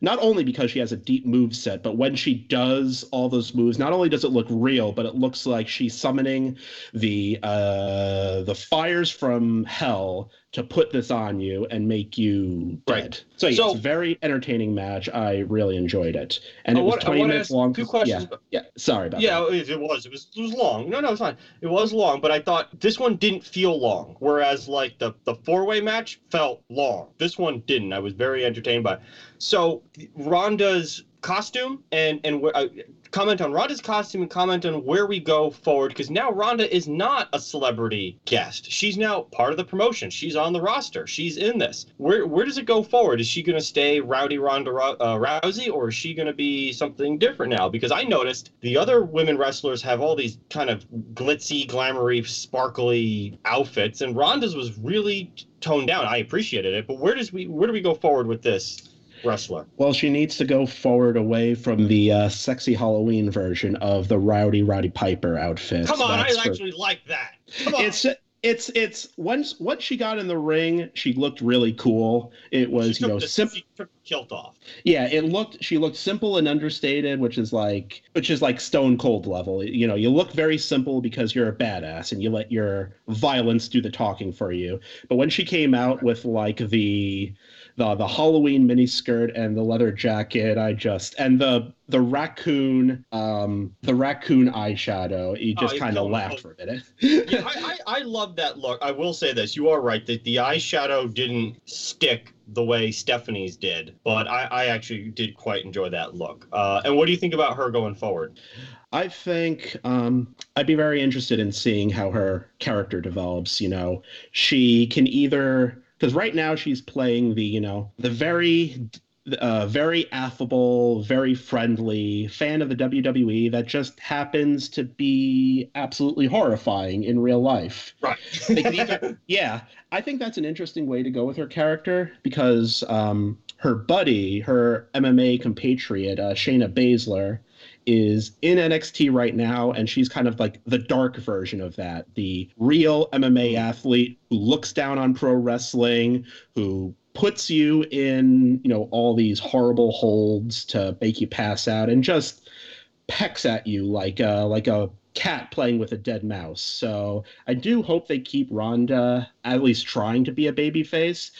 not only because she has a deep move set, but when she does all those moves, not only does it look real, but it looks like she's summoning the uh, the fires from hell to put this on you and make you dead. Right. So, yeah, so, it's a very entertaining match. I really enjoyed it, and it was twenty minutes long. Two questions. Yeah, yeah. Sorry about yeah, that. Yeah, it was. It was. It was long. No, no, it's fine. It was long, but I thought this one didn't feel long. Whereas like the the four way match felt long. This one didn't. I was very entertained by. It. So Ronda's costume and and uh, comment on Ronda's costume and comment on where we go forward because now Ronda is not a celebrity guest. She's now part of the promotion. She's on the roster. She's in this. Where where does it go forward? Is she going to stay Rowdy Ronda uh, Rousey or is she going to be something different now? Because I noticed the other women wrestlers have all these kind of glitzy, glamoury, sparkly outfits, and Ronda's was really toned down. I appreciated it, but where does we where do we go forward with this? Wrestler. Well, she needs to go forward away from the uh, sexy Halloween version of the Rowdy Roddy Piper outfit. Come on, That's I for... actually like that. Come on. It's it's it's once once she got in the ring, she looked really cool. It was you know simple. Kilt off. Yeah, it looked. She looked simple and understated, which is like which is like Stone Cold level. You know, you look very simple because you're a badass and you let your violence do the talking for you. But when she came out with like the the the Halloween miniskirt and the leather jacket. I just and the the raccoon um the raccoon eyeshadow. You just oh, kind of laughed for a minute. yeah, I, I I love that look. I will say this: you are right that the eyeshadow didn't stick the way Stephanie's did, but I, I actually did quite enjoy that look. Uh, and what do you think about her going forward? I think um, I'd be very interested in seeing how her character develops. You know, she can either because right now she's playing the you know the very a very affable, very friendly fan of the WWE that just happens to be absolutely horrifying in real life. Right. either, yeah, I think that's an interesting way to go with her character because um, her buddy, her MMA compatriot, uh, Shayna Baszler, is in NXT right now, and she's kind of like the dark version of that. The real MMA athlete who looks down on pro wrestling, who puts you in, you know, all these horrible holds to make you pass out and just pecks at you like a, like a cat playing with a dead mouse. So I do hope they keep Ronda at least trying to be a baby face.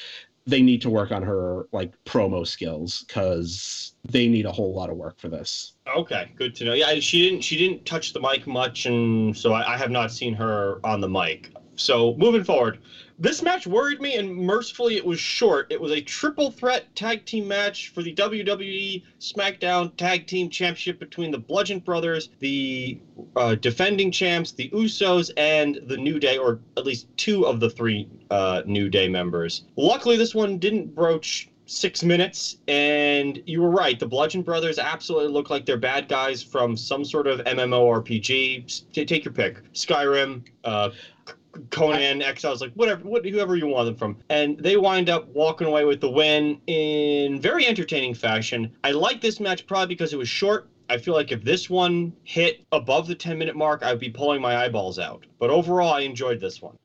They need to work on her like promo skills because they need a whole lot of work for this. Okay, good to know. Yeah, she didn't she didn't touch the mic much, and so I, I have not seen her on the mic. So moving forward, this match worried me, and mercifully, it was short. It was a triple threat tag team match for the WWE SmackDown Tag Team Championship between the Bludgeon Brothers, the uh, defending champs, the Usos, and the New Day, or at least two of the three uh, New Day members. Luckily, this one didn't broach six minutes, and you were right. The Bludgeon Brothers absolutely look like they're bad guys from some sort of MMORPG. Take your pick: Skyrim, uh, Conan, Exiles, like whatever, whoever you want them from. And they wind up walking away with the win in very entertaining fashion. I like this match probably because it was short. I feel like if this one hit above the 10 minute mark, I'd be pulling my eyeballs out. But overall, I enjoyed this one.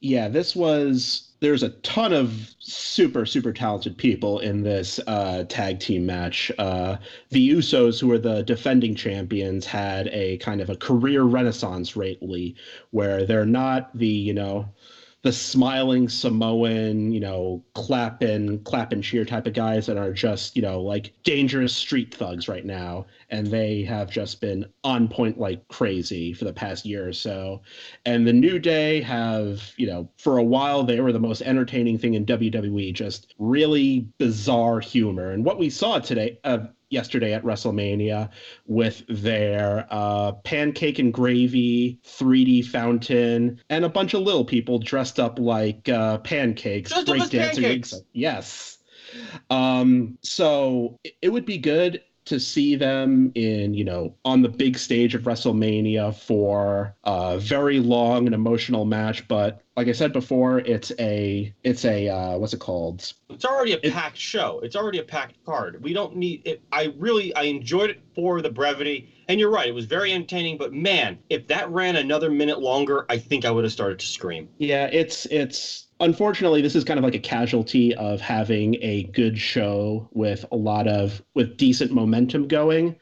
Yeah, this was there's a ton of super super talented people in this uh, tag team match. Uh, the Usos, who are the defending champions, had a kind of a career renaissance lately, where they're not the you know the smiling Samoan, you know, clap and clap and cheer type of guys that are just, you know, like dangerous street thugs right now. And they have just been on point like crazy for the past year or so. And the New Day have, you know, for a while they were the most entertaining thing in WWE, just really bizarre humor. And what we saw today, uh, yesterday at WrestleMania with their uh, pancake and gravy 3D fountain and a bunch of little people dressed up like uh, pancakes, breakdancing. Yes. Um, so it would be good to see them in, you know, on the big stage of WrestleMania for a very long and emotional match. But like I said before, it's a it's a uh, what's it called? It's already a packed show. It's already a packed card. We don't need it. I really I enjoyed it for the brevity. And you're right, it was very entertaining. But man, if that ran another minute longer, I think I would have started to scream. Yeah, it's it's unfortunately this is kind of like a casualty of having a good show with a lot of with decent momentum going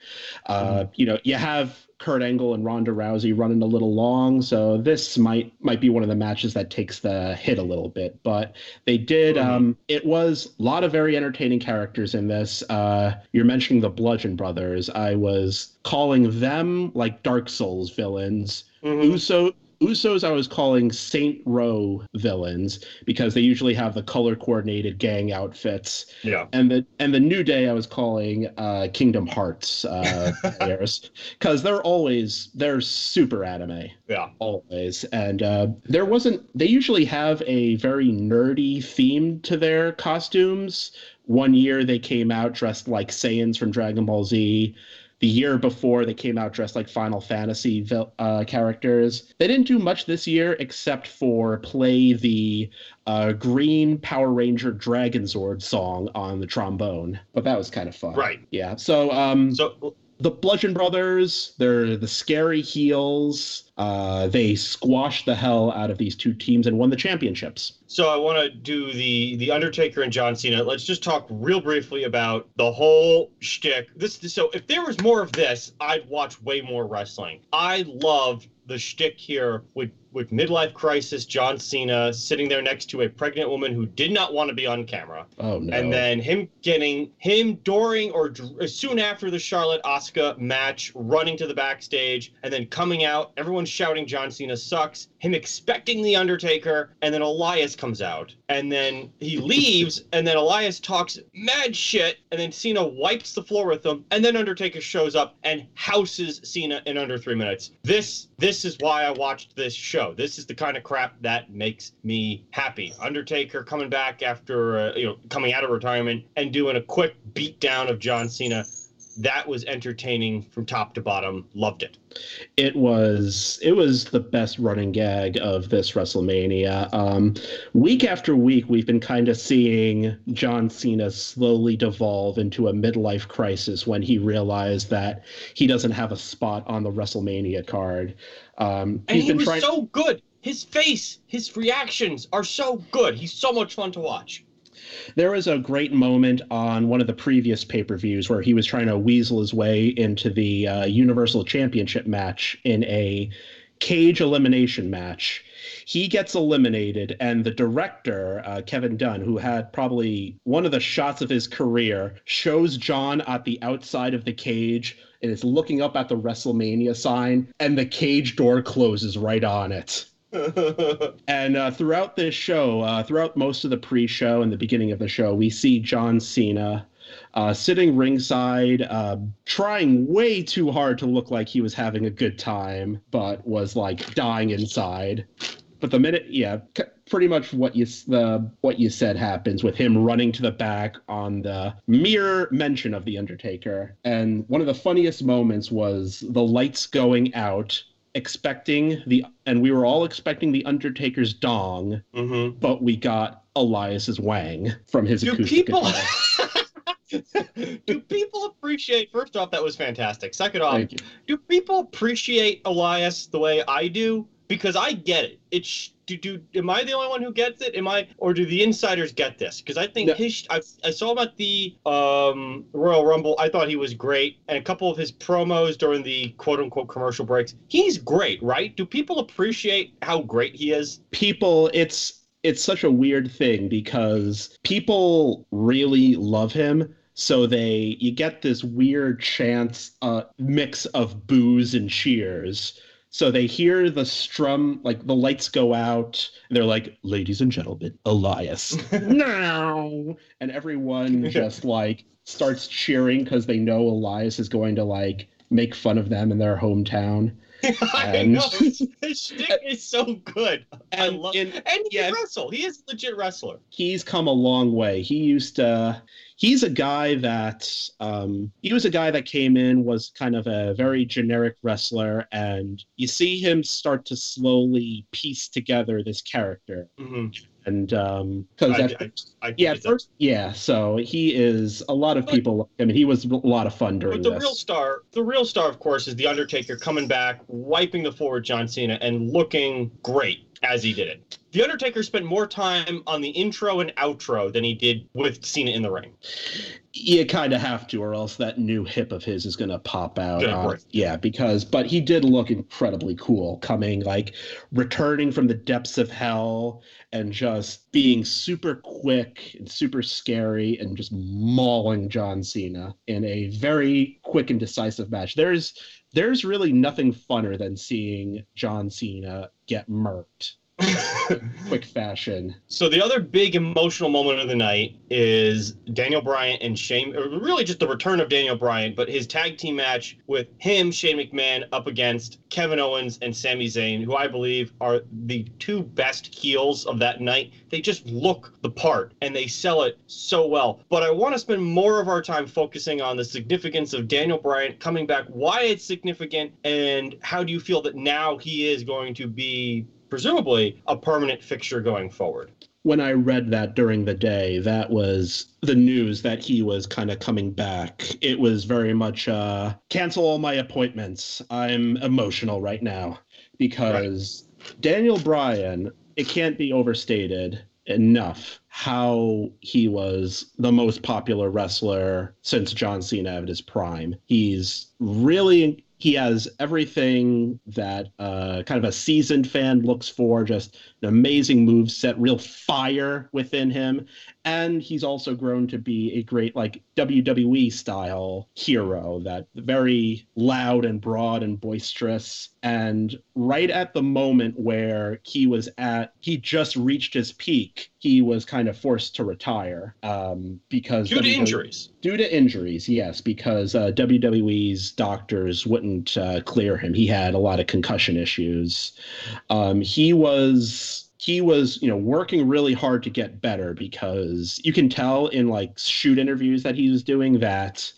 uh, mm-hmm. you know you have Kurt Angle and Ronda Rousey running a little long, so this might might be one of the matches that takes the hit a little bit. But they did. Mm-hmm. Um, it was a lot of very entertaining characters in this. Uh, you're mentioning the Bludgeon Brothers. I was calling them like Dark Souls villains. Mm-hmm. Uso Usos I was calling Saint Row villains because they usually have the color coordinated gang outfits. Yeah. And the and the New Day I was calling uh, Kingdom Hearts uh, players because they're always they're super anime. Yeah. Always. And uh, there wasn't they usually have a very nerdy theme to their costumes. One year they came out dressed like Saiyans from Dragon Ball Z the year before they came out dressed like Final Fantasy uh, characters. They didn't do much this year except for play the uh, Green Power Ranger Dragon Zord song on the trombone, but that was kind of fun. Right. Yeah. So, um, so the Bludgeon Brothers, they're the scary heels. Uh, they squashed the hell out of these two teams and won the championships. So I want to do the the Undertaker and John Cena. Let's just talk real briefly about the whole shtick. This so if there was more of this, I'd watch way more wrestling. I love the shtick here with with midlife crisis John Cena sitting there next to a pregnant woman who did not want to be on camera. Oh no! And then him getting him during or uh, soon after the Charlotte Asuka match, running to the backstage and then coming out. Everyone shouting John Cena sucks, him expecting The Undertaker, and then Elias comes out. And then he leaves, and then Elias talks mad shit, and then Cena wipes the floor with him, and then Undertaker shows up and houses Cena in under three minutes. This this is why I watched this show. This is the kind of crap that makes me happy. Undertaker coming back after uh, you know coming out of retirement and doing a quick beatdown of John Cena that was entertaining from top to bottom. Loved it. It was it was the best running gag of this WrestleMania. Um, week after week, we've been kind of seeing John Cena slowly devolve into a midlife crisis when he realized that he doesn't have a spot on the WrestleMania card. Um, and he was trying- so good. His face, his reactions are so good. He's so much fun to watch. There was a great moment on one of the previous pay per views where he was trying to weasel his way into the uh, Universal Championship match in a cage elimination match. He gets eliminated, and the director, uh, Kevin Dunn, who had probably one of the shots of his career, shows John at the outside of the cage and it's looking up at the WrestleMania sign, and the cage door closes right on it. and uh, throughout this show, uh, throughout most of the pre-show and the beginning of the show, we see John Cena uh, sitting ringside, uh, trying way too hard to look like he was having a good time, but was like dying inside. But the minute, yeah, c- pretty much what you the what you said happens with him running to the back on the mere mention of the Undertaker. And one of the funniest moments was the lights going out expecting the and we were all expecting the Undertaker's dong, mm-hmm. but we got Elias's wang from his do acoustic people do people appreciate first off that was fantastic second off do people appreciate elias the way i do because I get it. It's do, do am I the only one who gets it? Am I or do the insiders get this? Because I think no. his I, I saw him at the um, Royal Rumble. I thought he was great, and a couple of his promos during the quote unquote commercial breaks. He's great, right? Do people appreciate how great he is? People, it's it's such a weird thing because people really love him so they you get this weird chance uh, mix of boos and cheers so they hear the strum, like the lights go out, and they're like, "Ladies and gentlemen, Elias!" no, and everyone just like starts cheering because they know Elias is going to like make fun of them in their hometown. I and, know his shtick is so good. And, I love, and, and he yeah, wrestle. He is a legit wrestler. He's come a long way. He used to he's a guy that um, he was a guy that came in was kind of a very generic wrestler and you see him start to slowly piece together this character mm-hmm. And um because yeah first yeah so he is a lot of but, people i mean he was a lot of fun during but the this. real star the real star of course is the undertaker coming back wiping the floor with john cena and looking great as he did it. The Undertaker spent more time on the intro and outro than he did with Cena in the ring. You kind of have to, or else that new hip of his is going to pop out. Yeah, uh, yeah, because, but he did look incredibly cool coming, like returning from the depths of hell and just being super quick and super scary and just mauling John Cena in a very quick and decisive match. There's there's really nothing funner than seeing John Cena get murked quick fashion. So the other big emotional moment of the night is Daniel Bryan and Shane, really just the return of Daniel Bryan, but his tag team match with him, Shane McMahon, up against Kevin Owens and Sami Zayn, who I believe are the two best heels of that night. They just look the part and they sell it so well. But I want to spend more of our time focusing on the significance of Daniel Bryan coming back, why it's significant, and how do you feel that now he is going to be presumably a permanent fixture going forward. When I read that during the day, that was the news that he was kind of coming back. It was very much uh, cancel all my appointments. I'm emotional right now because right. Daniel Bryan, it can't be overstated enough how he was the most popular wrestler since John Cena at his prime. He's really he has everything that uh, kind of a seasoned fan looks for just an amazing move set real fire within him and he's also grown to be a great like WWE style hero that very loud and broad and boisterous. And right at the moment where he was at he just reached his peak he was kind of forced to retire um, because due WWE, to injuries. Due to injuries yes because uh, wwe's doctors wouldn't uh, clear him. He had a lot of concussion issues. Um, he was he was you know working really hard to get better because you can tell in like shoot interviews that he was doing that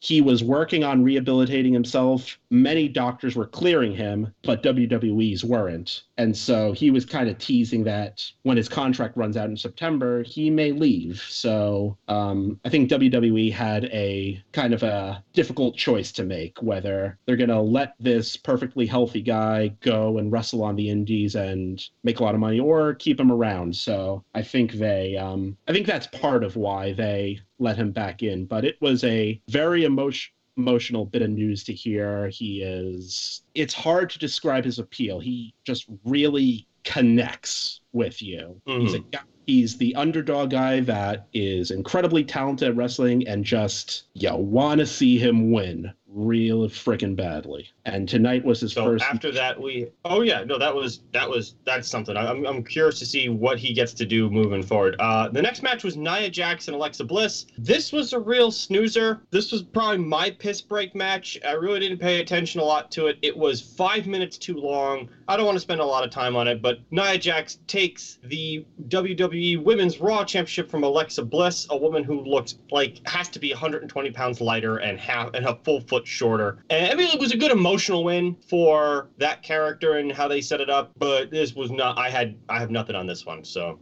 he was working on rehabilitating himself. Many doctors were clearing him, but WWE's weren't. And so he was kind of teasing that when his contract runs out in September, he may leave. So um, I think WWE had a kind of a difficult choice to make whether they're going to let this perfectly healthy guy go and wrestle on the indies and make a lot of money or keep him around. So I think they, um, I think that's part of why they let him back in. But it was a very emotion emotional bit of news to hear. He is it's hard to describe his appeal. He just really connects with you. Mm-hmm. He's a he's the underdog guy that is incredibly talented at wrestling and just you want to see him win real freaking badly. And tonight was his so first. After that, we oh yeah no that was that was that's something. I'm I'm curious to see what he gets to do moving forward. Uh, the next match was Nia Jax and Alexa Bliss. This was a real snoozer. This was probably my piss break match. I really didn't pay attention a lot to it. It was five minutes too long. I don't want to spend a lot of time on it, but Nia Jax takes the WWE Women's Raw Championship from Alexa Bliss, a woman who looks like has to be 120 pounds lighter and half and a full foot shorter. And I mean, it was a good emotional win for that character and how they set it up. But this was not. I had. I have nothing on this one. So.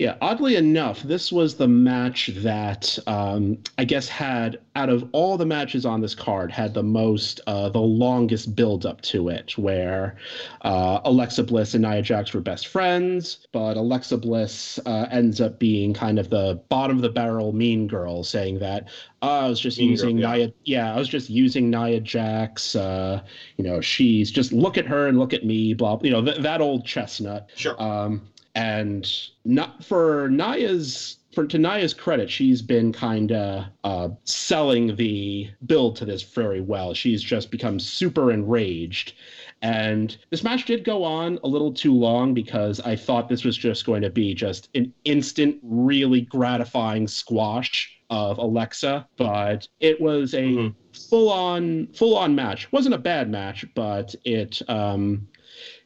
Yeah, oddly enough, this was the match that um, I guess had, out of all the matches on this card, had the most, uh, the longest build up to it, where uh, Alexa Bliss and Nia Jax were best friends, but Alexa Bliss uh, ends up being kind of the bottom of the barrel mean girl, saying that oh, I was just mean using girl, yeah. Nia, yeah, I was just using Nia Jax. Uh, you know, she's just look at her and look at me, blah, you know, th- that old chestnut. Sure. Um, and not for Nia's for to Nia's credit, she's been kind of uh, selling the build to this very well. She's just become super enraged. And this match did go on a little too long because I thought this was just going to be just an instant, really gratifying squash of Alexa, but it was a mm-hmm. full on full on match. wasn't a bad match, but it um,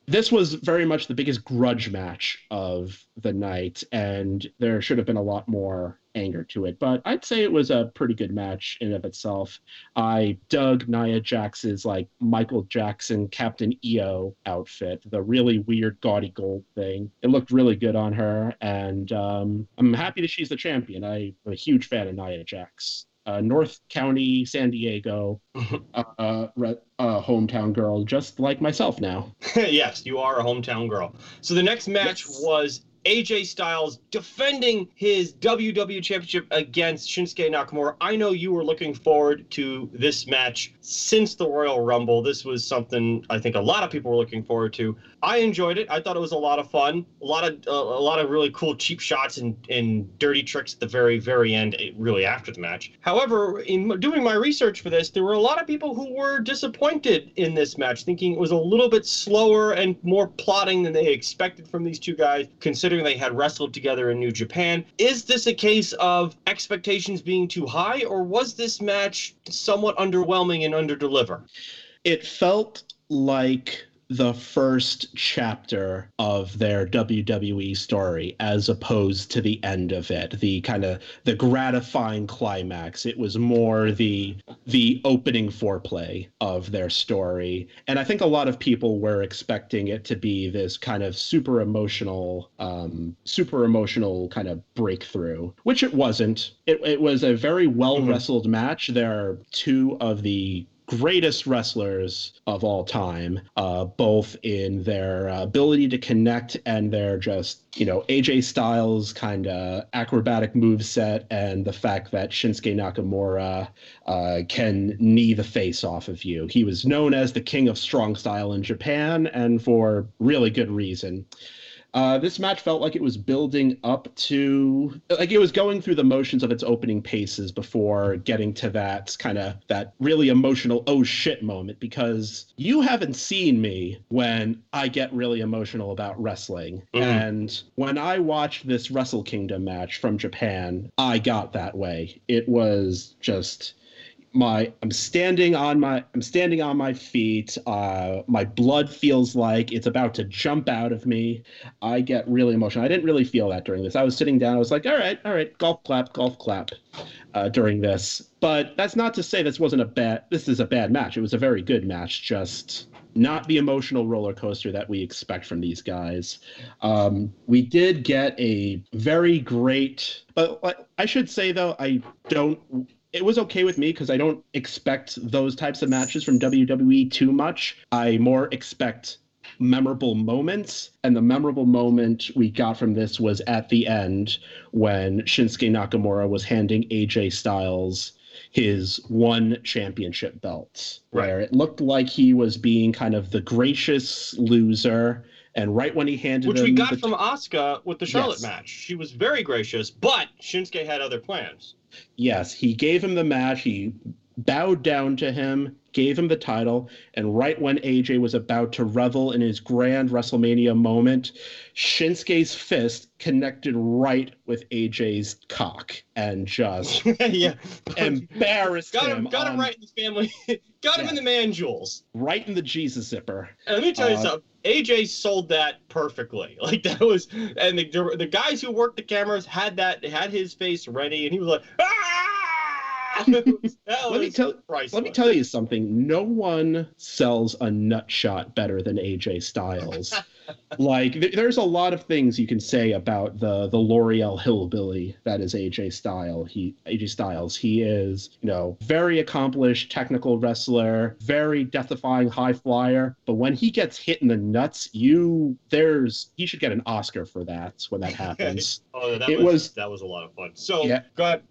this was very much the biggest grudge match of the night, and there should have been a lot more anger to it. But I'd say it was a pretty good match in of itself. I dug Nia Jax's like Michael Jackson Captain EO outfit, the really weird gaudy gold thing. It looked really good on her, and um, I'm happy that she's the champion. I'm a huge fan of Nia Jax uh, North County, San Diego, uh, uh, uh, hometown girl, just like myself now. yes, you are a hometown girl. So the next match yes. was AJ Styles defending his WWE Championship against Shinsuke Nakamura. I know you were looking forward to this match since the Royal Rumble. This was something I think a lot of people were looking forward to. I enjoyed it. I thought it was a lot of fun. A lot of uh, a lot of really cool cheap shots and, and dirty tricks at the very very end, eh, really after the match. However, in doing my research for this, there were a lot of people who were disappointed in this match, thinking it was a little bit slower and more plotting than they expected from these two guys, considering they had wrestled together in New Japan. Is this a case of expectations being too high, or was this match somewhat underwhelming and underdeliver? It felt like the first chapter of their WWE story as opposed to the end of it. The kind of the gratifying climax. It was more the the opening foreplay of their story. And i think a lot of people were expecting it to be this kind of super emotional um, super emotional kind of breakthrough which it wasn't. It, it was a very well wrestled mm-hmm. match. There are two of the greatest wrestlers of all time, uh, both in their uh, ability to connect and their just, you know, AJ Styles kind of acrobatic move set and the fact that Shinsuke Nakamura uh, can knee the face off of you. He was known as the king of strong style in Japan and for really good reason. Uh, this match felt like it was building up to, like it was going through the motions of its opening paces before getting to that kind of that really emotional oh shit moment. Because you haven't seen me when I get really emotional about wrestling, mm-hmm. and when I watched this Wrestle Kingdom match from Japan, I got that way. It was just my I'm standing on my I'm standing on my feet. Uh, my blood feels like it's about to jump out of me. I get really emotional. I didn't really feel that during this. I was sitting down. I was like, all right, all right, golf clap, golf clap, uh, during this. But that's not to say this wasn't a bad. This is a bad match. It was a very good match. Just not the emotional roller coaster that we expect from these guys. Um, we did get a very great, but I should say though, I don't it was okay with me because I don't expect those types of matches from WWE too much. I more expect memorable moments. And the memorable moment we got from this was at the end when Shinsuke Nakamura was handing AJ Styles his one championship belt, right. where it looked like he was being kind of the gracious loser. And right when he handed him, which we got the... from Asuka with the Charlotte yes. match, she was very gracious, but Shinsuke had other plans. Yes, he gave him the match. He bowed down to him, gave him the title, and right when AJ was about to revel in his grand WrestleMania moment, Shinsuke's fist connected right with AJ's cock and just yeah. embarrassed got him. Got him right in the family. got him in the man jewels. Right in the Jesus zipper. And let me tell you uh, something. AJ sold that perfectly. Like that was, and the, the guys who worked the cameras had that had his face ready, and he was like, ah! Let me tell priceless. let me tell you something. No one sells a nut shot better than AJ Styles. like th- there's a lot of things you can say about the the L'Oreal hillbilly that is AJ Styles. He AJ Styles. He is you know very accomplished technical wrestler, very death-defying high flyer. But when he gets hit in the nuts, you there's he should get an Oscar for that when that happens. oh, that it was, was, that was a lot of fun. So yeah.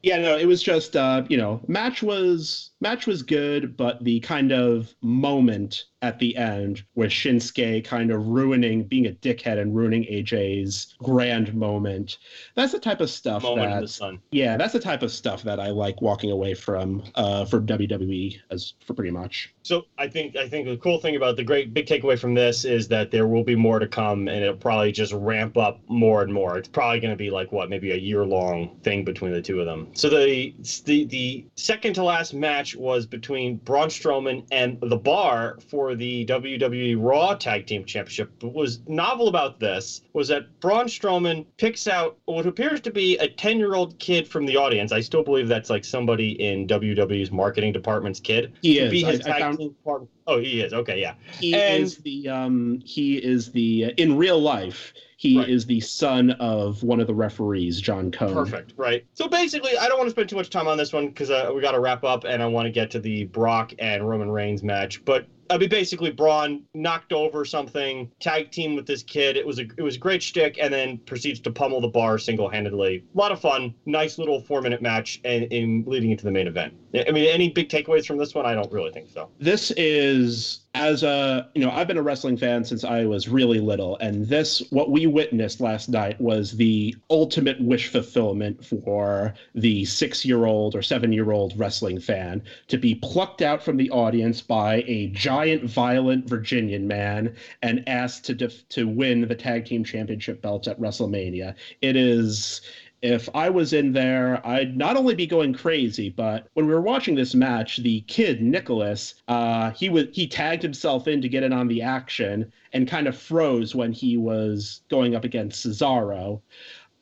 Yeah, no, it was just uh, you know match was match was good, but the kind of moment at the end with Shinsuke kind of ruining, being a dickhead and ruining AJ's grand moment. That's the type of stuff moment that, in the sun. Yeah, that's the type of stuff that I like walking away from uh, for WWE as for pretty much. So I think I think the cool thing about the great big takeaway from this is that there will be more to come, and it'll probably just ramp up more and more. It's probably going to be like what maybe a year long thing between the two of them. So the the the second to last match was between Braun Strowman and the Bar for the WWE Raw Tag Team Championship. What was novel about this was that Braun Strowman picks out what appears to be a 10 year old kid from the audience. I still believe that's like somebody in WWE's marketing department's kid. He is. Be his I, tag I team partner. Oh, he is. Okay, yeah. He and... is the um he is the uh, in real life he right. is the son of one of the referees, John Cone. Perfect. Right. So basically, I don't want to spend too much time on this one because uh, we got to wrap up, and I want to get to the Brock and Roman Reigns match. But I mean, basically, Braun knocked over something, tag team with this kid. It was a it was a great shtick, and then proceeds to pummel the bar single handedly. A lot of fun, nice little four minute match, and in leading into the main event. I mean, any big takeaways from this one? I don't really think so. This is as a you know i've been a wrestling fan since i was really little and this what we witnessed last night was the ultimate wish fulfillment for the six year old or seven year old wrestling fan to be plucked out from the audience by a giant violent virginian man and asked to def- to win the tag team championship belts at wrestlemania it is if I was in there, I'd not only be going crazy, but when we were watching this match, the kid Nicholas, uh, he was he tagged himself in to get in on the action and kind of froze when he was going up against Cesaro.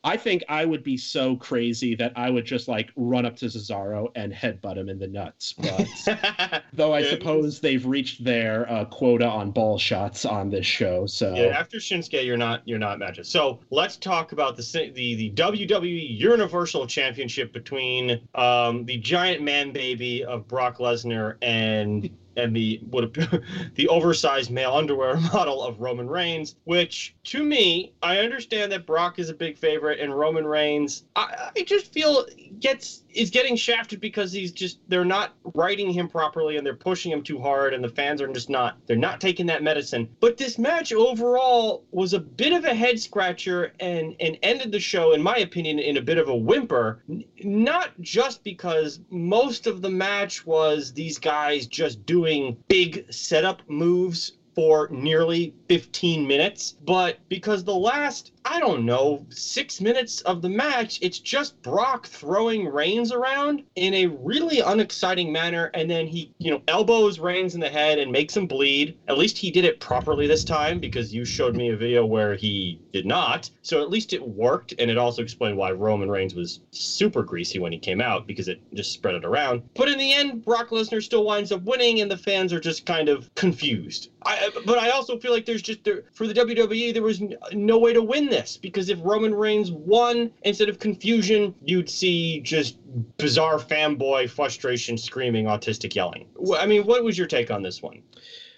I think I would be so crazy that I would just like run up to Cesaro and headbutt him in the nuts. But though I suppose they've reached their uh, quota on ball shots on this show, so yeah. After Shinsuke, you're not you're not matches. So let's talk about the the the WWE Universal Championship between um, the giant man baby of Brock Lesnar and and the the oversized male underwear model of Roman Reigns, which to me, I understand that Brock is a big favorite and Roman Reigns, I, I just feel gets is getting shafted because he's just they're not writing him properly and they're pushing him too hard and the fans are just not they're not taking that medicine. But this match overall was a bit of a head scratcher and and ended the show in my opinion in a bit of a whimper, not just because most of the match was these guys just doing big setup moves for nearly 15 minutes, but because the last I don't know, six minutes of the match, it's just Brock throwing Reigns around in a really unexciting manner. And then he, you know, elbows Reigns in the head and makes him bleed. At least he did it properly this time because you showed me a video where he did not. So at least it worked. And it also explained why Roman Reigns was super greasy when he came out because it just spread it around. But in the end, Brock Lesnar still winds up winning and the fans are just kind of confused. I, but I also feel like there's just there, for the WWE, there was no way to win this because if Roman Reigns won instead of confusion, you'd see just bizarre fanboy frustration, screaming, autistic yelling. I mean, what was your take on this one?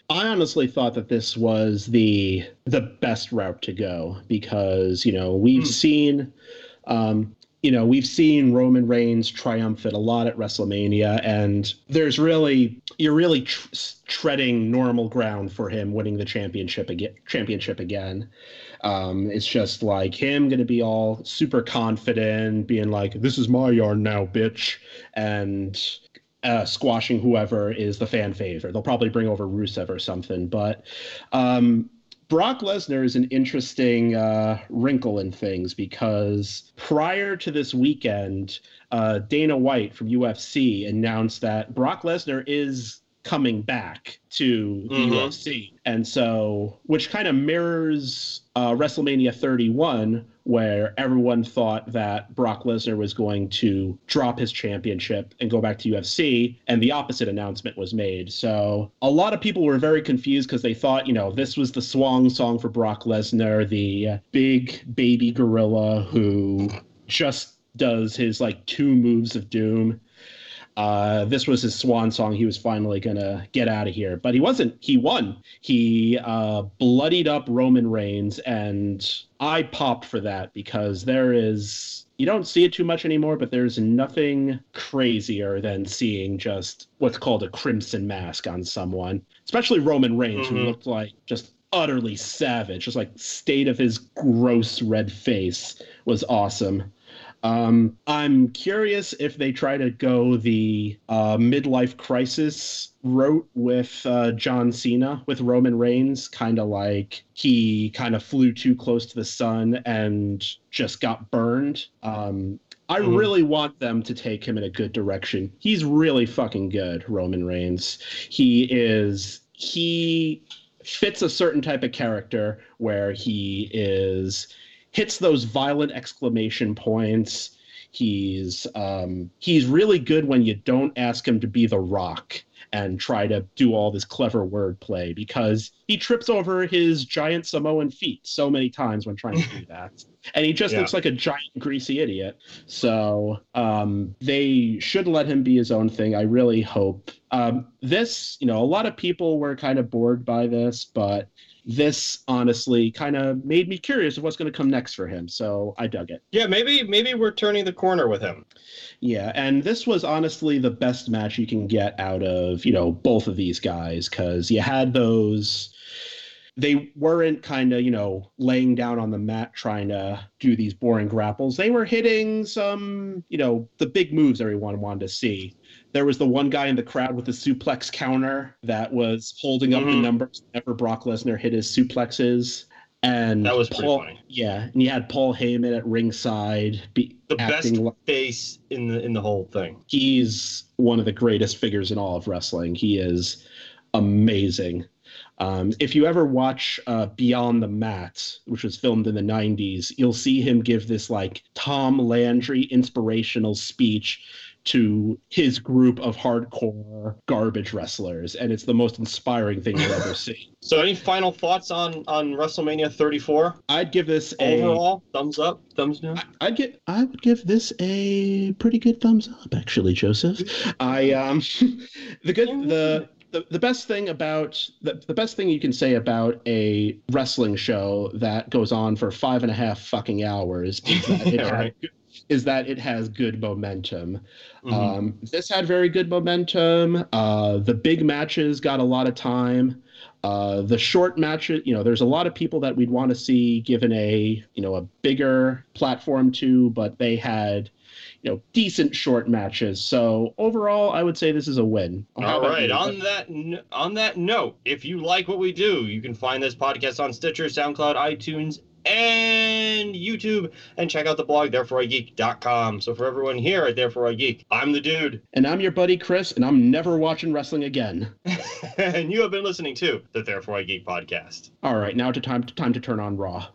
I honestly thought that this was the the best route to go because you know we've mm. seen um, you know, we've seen Roman Reigns triumphant a lot at WrestleMania, and there's really you're really tr- treading normal ground for him winning the championship again. Championship again. Um, it's just like him going to be all super confident, being like, "This is my yard now, bitch," and uh, squashing whoever is the fan favorite. They'll probably bring over Rusev or something, but um, Brock Lesnar is an interesting uh, wrinkle in things because prior to this weekend, uh, Dana White from UFC announced that Brock Lesnar is coming back to the mm-hmm. UFC. And so, which kind of mirrors uh, WrestleMania 31, where everyone thought that Brock Lesnar was going to drop his championship and go back to UFC, and the opposite announcement was made. So, a lot of people were very confused because they thought, you know, this was the swan song for Brock Lesnar, the big baby gorilla who just does his like two moves of doom uh, this was his swan song. He was finally going to get out of here, but he wasn't. He won. He uh, bloodied up Roman Reigns, and I popped for that because there is. You don't see it too much anymore, but there's nothing crazier than seeing just what's called a crimson mask on someone, especially Roman Reigns, mm-hmm. who looked like just utterly savage. Just like state of his gross red face was awesome. Um, I'm curious if they try to go the uh, midlife crisis route with uh, John Cena with Roman Reigns, kind of like he kind of flew too close to the sun and just got burned. Um, I mm. really want them to take him in a good direction. He's really fucking good, Roman Reigns. He is he fits a certain type of character where he is hits those violent exclamation points. He's um, he's really good when you don't ask him to be the Rock and try to do all this clever wordplay because he trips over his giant Samoan feet so many times when trying to do that. And he just yeah. looks like a giant greasy idiot. So um, they should let him be his own thing. I really hope. Um, this, you know, a lot of people were kind of bored by this, but this honestly kind of made me curious of what's going to come next for him. So I dug it. Yeah, maybe maybe we're turning the corner with him. Yeah, and this was honestly the best match you can get out of, you know, both of these guys cuz you had those they weren't kind of, you know, laying down on the mat trying to do these boring grapples. They were hitting some, you know, the big moves everyone wanted to see. There was the one guy in the crowd with the suplex counter that was holding up mm-hmm. the numbers whenever Brock Lesnar hit his suplexes. And that was Paul, funny. Yeah, and you had Paul Heyman at ringside. Be, the best like, face in the in the whole thing. He's one of the greatest figures in all of wrestling. He is amazing. Um, if you ever watch uh, Beyond the Mat, which was filmed in the 90s, you'll see him give this like Tom Landry inspirational speech to his group of hardcore garbage wrestlers, and it's the most inspiring thing you'll ever see. So, any final thoughts on on WrestleMania 34? I'd give this overall a, thumbs up, thumbs down. I, would get, I would give this a pretty good thumbs up, actually, Joseph. I um, the good the the, the best thing about the, the best thing you can say about a wrestling show that goes on for five and a half fucking hours is that it, had, is that it has good momentum. Mm-hmm. Um, this had very good momentum. Uh, the big matches got a lot of time. Uh, the short matches, you know, there's a lot of people that we'd want to see given a, you know, a bigger platform to, but they had, you know, decent short matches. So overall, I would say this is a win. All right. You? On that on that note, if you like what we do, you can find this podcast on Stitcher, SoundCloud, iTunes, and YouTube, and check out the blog, thereforeigeek.com. So for everyone here at Therefore I Geek, I'm the dude. And I'm your buddy Chris, and I'm never watching wrestling again. and you have been listening to the Therefore I Geek podcast. All right, now to time, time to turn on Raw.